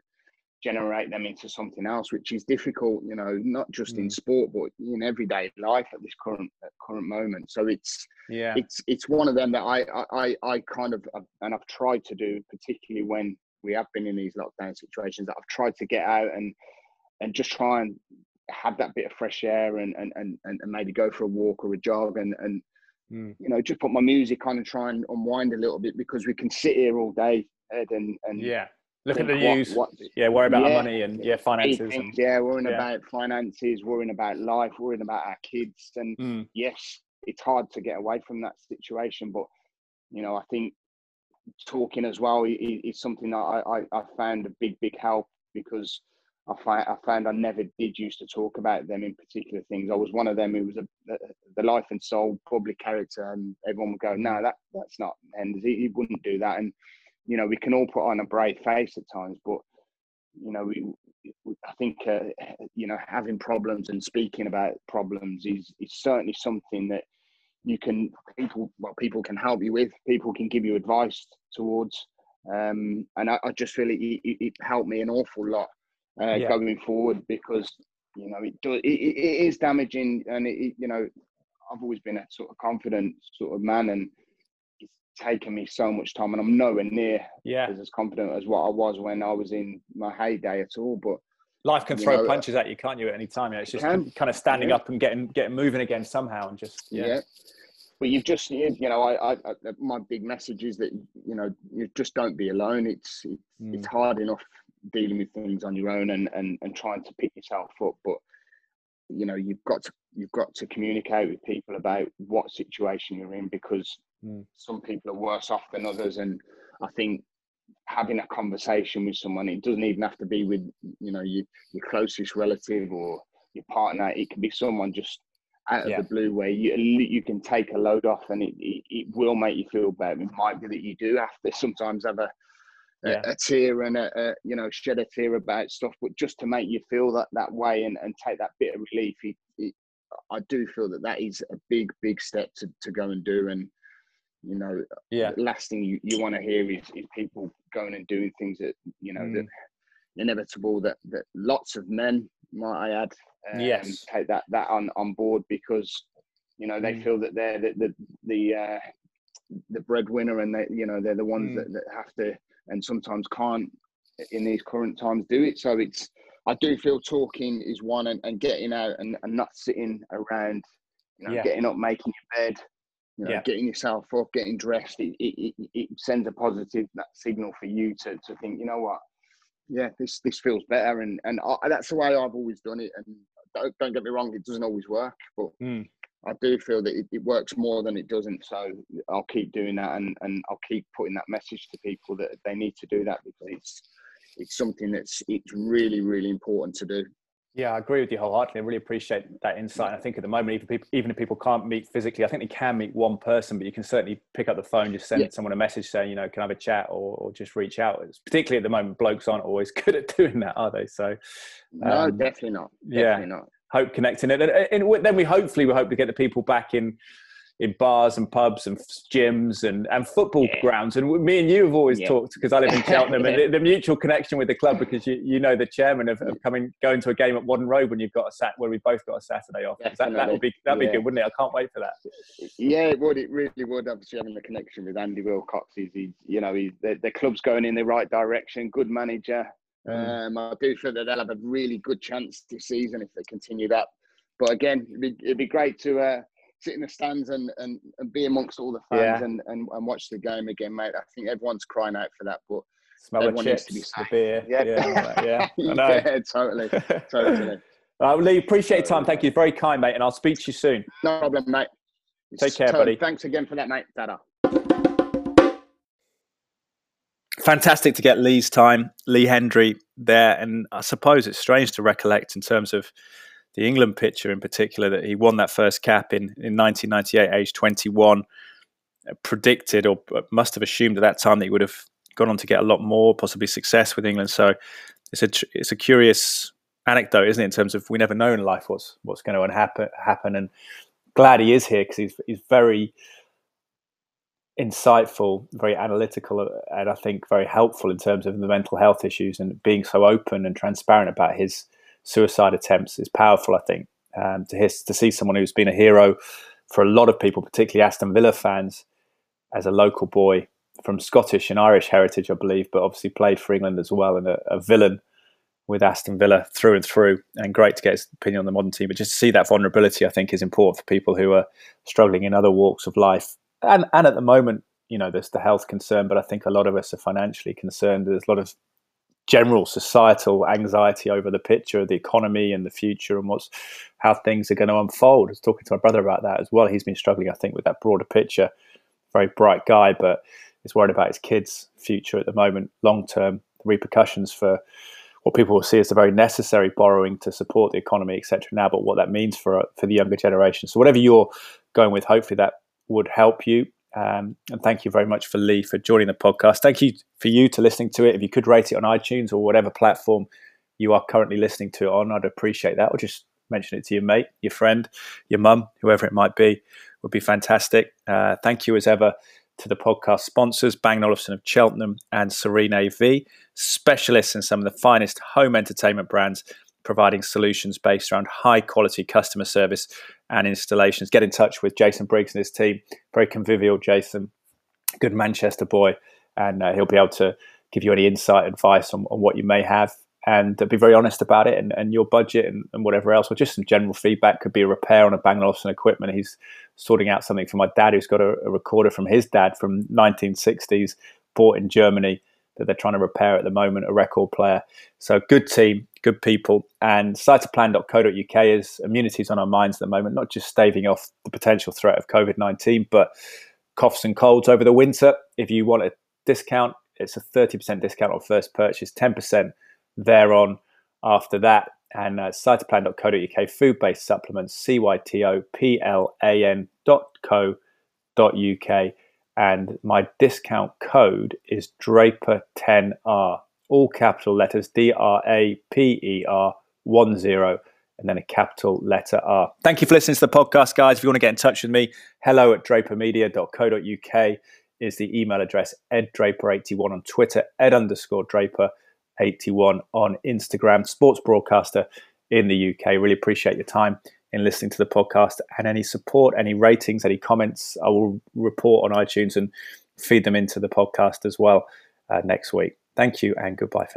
generate them into something else, which is difficult, you know, not just mm. in sport, but in everyday life at this current at current moment. So it's yeah, it's it's one of them that I I I kind of and I've tried to do, particularly when we have been in these lockdown situations, that I've tried to get out and and just try and have that bit of fresh air and and and, and maybe go for a walk or a jog and and mm. you know just put my music on and try and unwind a little bit because we can sit here all day Ed and and yeah look at the news what, what, yeah worry about yeah, money and yeah finances and, yeah worrying yeah. about finances worrying about life worrying about our kids and mm. yes it's hard to get away from that situation but you know I think talking as well is, is something that I, I, I found a big big help because I I found I never did used to talk about them in particular things. I was one of them who was a, the life and soul public character, and everyone would go, "No, that that's not." And he, he wouldn't do that. And you know, we can all put on a brave face at times, but you know, we, I think uh, you know having problems and speaking about problems is is certainly something that you can people well people can help you with people can give you advice towards um, and I, I, just feel it, it, it, helped me an awful lot uh, yeah. going forward because you know it, do, it, it is damaging and it, you know I've always been a sort of confident sort of man and it's taken me so much time and I'm nowhere near yeah. as, as confident as what I was when I was in my heyday at all but life can throw know, punches at you, can't you? At any time, yeah. It's just kind of standing yeah. up and getting getting moving again somehow, and just yeah. yeah. But you've just you know, I, I, my big message is that you know you just don't be alone. It's it's, mm. it's hard enough dealing with things on your own and, and and trying to pick yourself up, but you know you've got to you've got to communicate with people about what situation you're in because mm. some people are worse off than others and i think having a conversation with someone. It doesn't even have to be with you know your your closest relative or your partner. It can be someone just out of yeah. the blue where you you can take a load off and it, it, it, will make you feel better. It might be that you do have to sometimes have a yeah. a, a, tear and a, a, you know shed a tear about stuff, but just to make you feel that that way and, and take that bit of relief. It, it, I do feel that that is a big big step to, to go and do and you know yeah the last thing you, you want to hear is, is people going and doing things that you know mm. that inevitable that that lots of men might I add um, yes take that that on on board because you know they mm. feel that they're the the the, uh, the breadwinner and they you know they're the ones mm. that, that have to and sometimes can't in these current times do it so it's I do feel talking is one and, and getting out and, and not sitting around you know yeah. getting up making your bed you know, yeah. getting yourself up, getting dressed, it, it, it, sends a positive that signal for you to, to think, you know what, yeah, this this feels better, and and I, that's the way I've always done it. And don't, don't, get me wrong, it doesn't always work, but mm. I do feel that it, it, works more than it doesn't. So I'll keep doing that, and and I'll keep putting that message to people that they need to do that because it's it's something that's it's really really important to do. Yeah, I agree with you wholeheartedly. I really appreciate that insight. I think at the moment, even people, even if people can't meet physically, I think they can meet one person, but you can certainly pick up the phone, just send yeah. someone a message saying, you know, can I have a chat or, or just reach out. It's, particularly at the moment, blokes aren't always good at doing that, are they? So, um, no, definitely not. Definitely yeah, not. Hope connecting it, and, and then we hopefully we hope to get the people back in in bars and pubs and gyms and, and football yeah. grounds. And me and you have always yeah. talked because I live in Cheltenham yeah. and the, the, mutual connection with the club because you, you know the chairman of, of, coming going to a game at Whaddon Road when you've got a sat where we both got a Saturday off. That, that would be that'd be good, wouldn't it? I can't wait for that. Yeah, it would. It really would. Obviously, having the connection with Andy Wilcox, he's, he, you know, he's, the, the club's going in the right direction. Good manager. Mm. Um, I do feel that they'll have a really good chance this season if they continue that. But again, it'd be, it'd be great to. Uh, sit in the stands and, and, and be amongst all the fans yeah. and, and, and watch the game again, mate. I think everyone's crying out for that, but smell the chips, the beer. Yeah, yeah, yeah. yeah totally, totally. Uh, Lee, appreciate your time. Thank you. Very kind, mate. And I'll speak to you soon. No problem, mate. Take care, buddy. Thanks again for that, mate. Ta-da. Fantastic to get Lee's time, Lee Hendrie there. And I suppose it's strange to recollect in terms of the England picture in particular that he won that first cap in, in 1998, age 21. Uh, predicted or uh, must have assumed at that time that he would have gone on to get a lot more, possibly success with England. So it's a it's a curious anecdote, isn't it? In terms of we never know in life what's what's going to happen. Happen, and glad he is here because he's he's very insightful, very analytical, and I think very helpful in terms of the mental health issues and being so open and transparent about his suicide attempts is powerful. I think um, to his, to see someone who's been a hero for a lot of people, particularly Aston Villa fans, as a local boy from Scottish and Irish heritage, I believe, but obviously played for England as well, and a, a villain with Aston Villa through and through. And great to get his opinion on the modern team, but just to see that vulnerability, I think, is important for people who are struggling in other walks of life. And and at the moment, you know, there's the health concern, but I think a lot of us are financially concerned. There's a lot of general societal anxiety over the picture of the economy and the future and what's how things are going to unfold. I was talking to my brother about that as well. He's been struggling, I think, with that broader picture. Very bright guy, but is worried about his kids' future at the moment, long term repercussions for what people will see as the very necessary borrowing to support the economy, etc. Now, but what that means for for the younger generation. So, whatever you're going with, hopefully that would help you. Um, and thank you very much for Lee for joining the podcast. Thank you for you to listening to it. If you could rate it on iTunes or whatever platform you are currently listening to it on, I'd appreciate that. Or just mention it to your mate, your friend, your mum, whoever it might be, would be fantastic. Uh, thank you as ever to the podcast sponsors, Bang Olufsen of Cheltenham and Serene AV, specialists in some of the finest home entertainment brands, providing solutions based around high quality customer service and installations. Get in touch with Jason Briggs and his team. Very convivial, Jason, good Manchester boy, and uh, he'll be able to give you any insight, advice on, on what you may have and be very honest about it and, and your budget and, and, whatever else, or just some general feedback. Could be a repair on a Bang Olufsen equipment. He's sorting out something for my dad, who's got a, a, recorder from his dad from 1960s, bought in Germany that they're trying to repair at the moment, a record player. So good team, good people, and cytoplan.co.uk is immunities on our minds at the moment, not just staving off the potential threat of COVID 19, but coughs and colds over the winter. If you want a discount, it's a 30% discount on first purchase, 10% thereon after that. And uh, cytoplan.co.uk, food based supplements, C Y T O P L A N.co.uk. And my discount code is Draper10R, all capital letters D R A P E R 10 and then a capital letter R. Thank you for listening to the podcast, guys. If you want to get in touch with me, hello at drapermedia.co.uk is the email address, eddraper81 on Twitter, ed underscore draper 81 on Instagram, sports broadcaster in the UK. Really appreciate your time in listening to the podcast and any support, any ratings, any comments. I will report on iTunes and feed them into the podcast as well uh, next week. Thank you and goodbye for.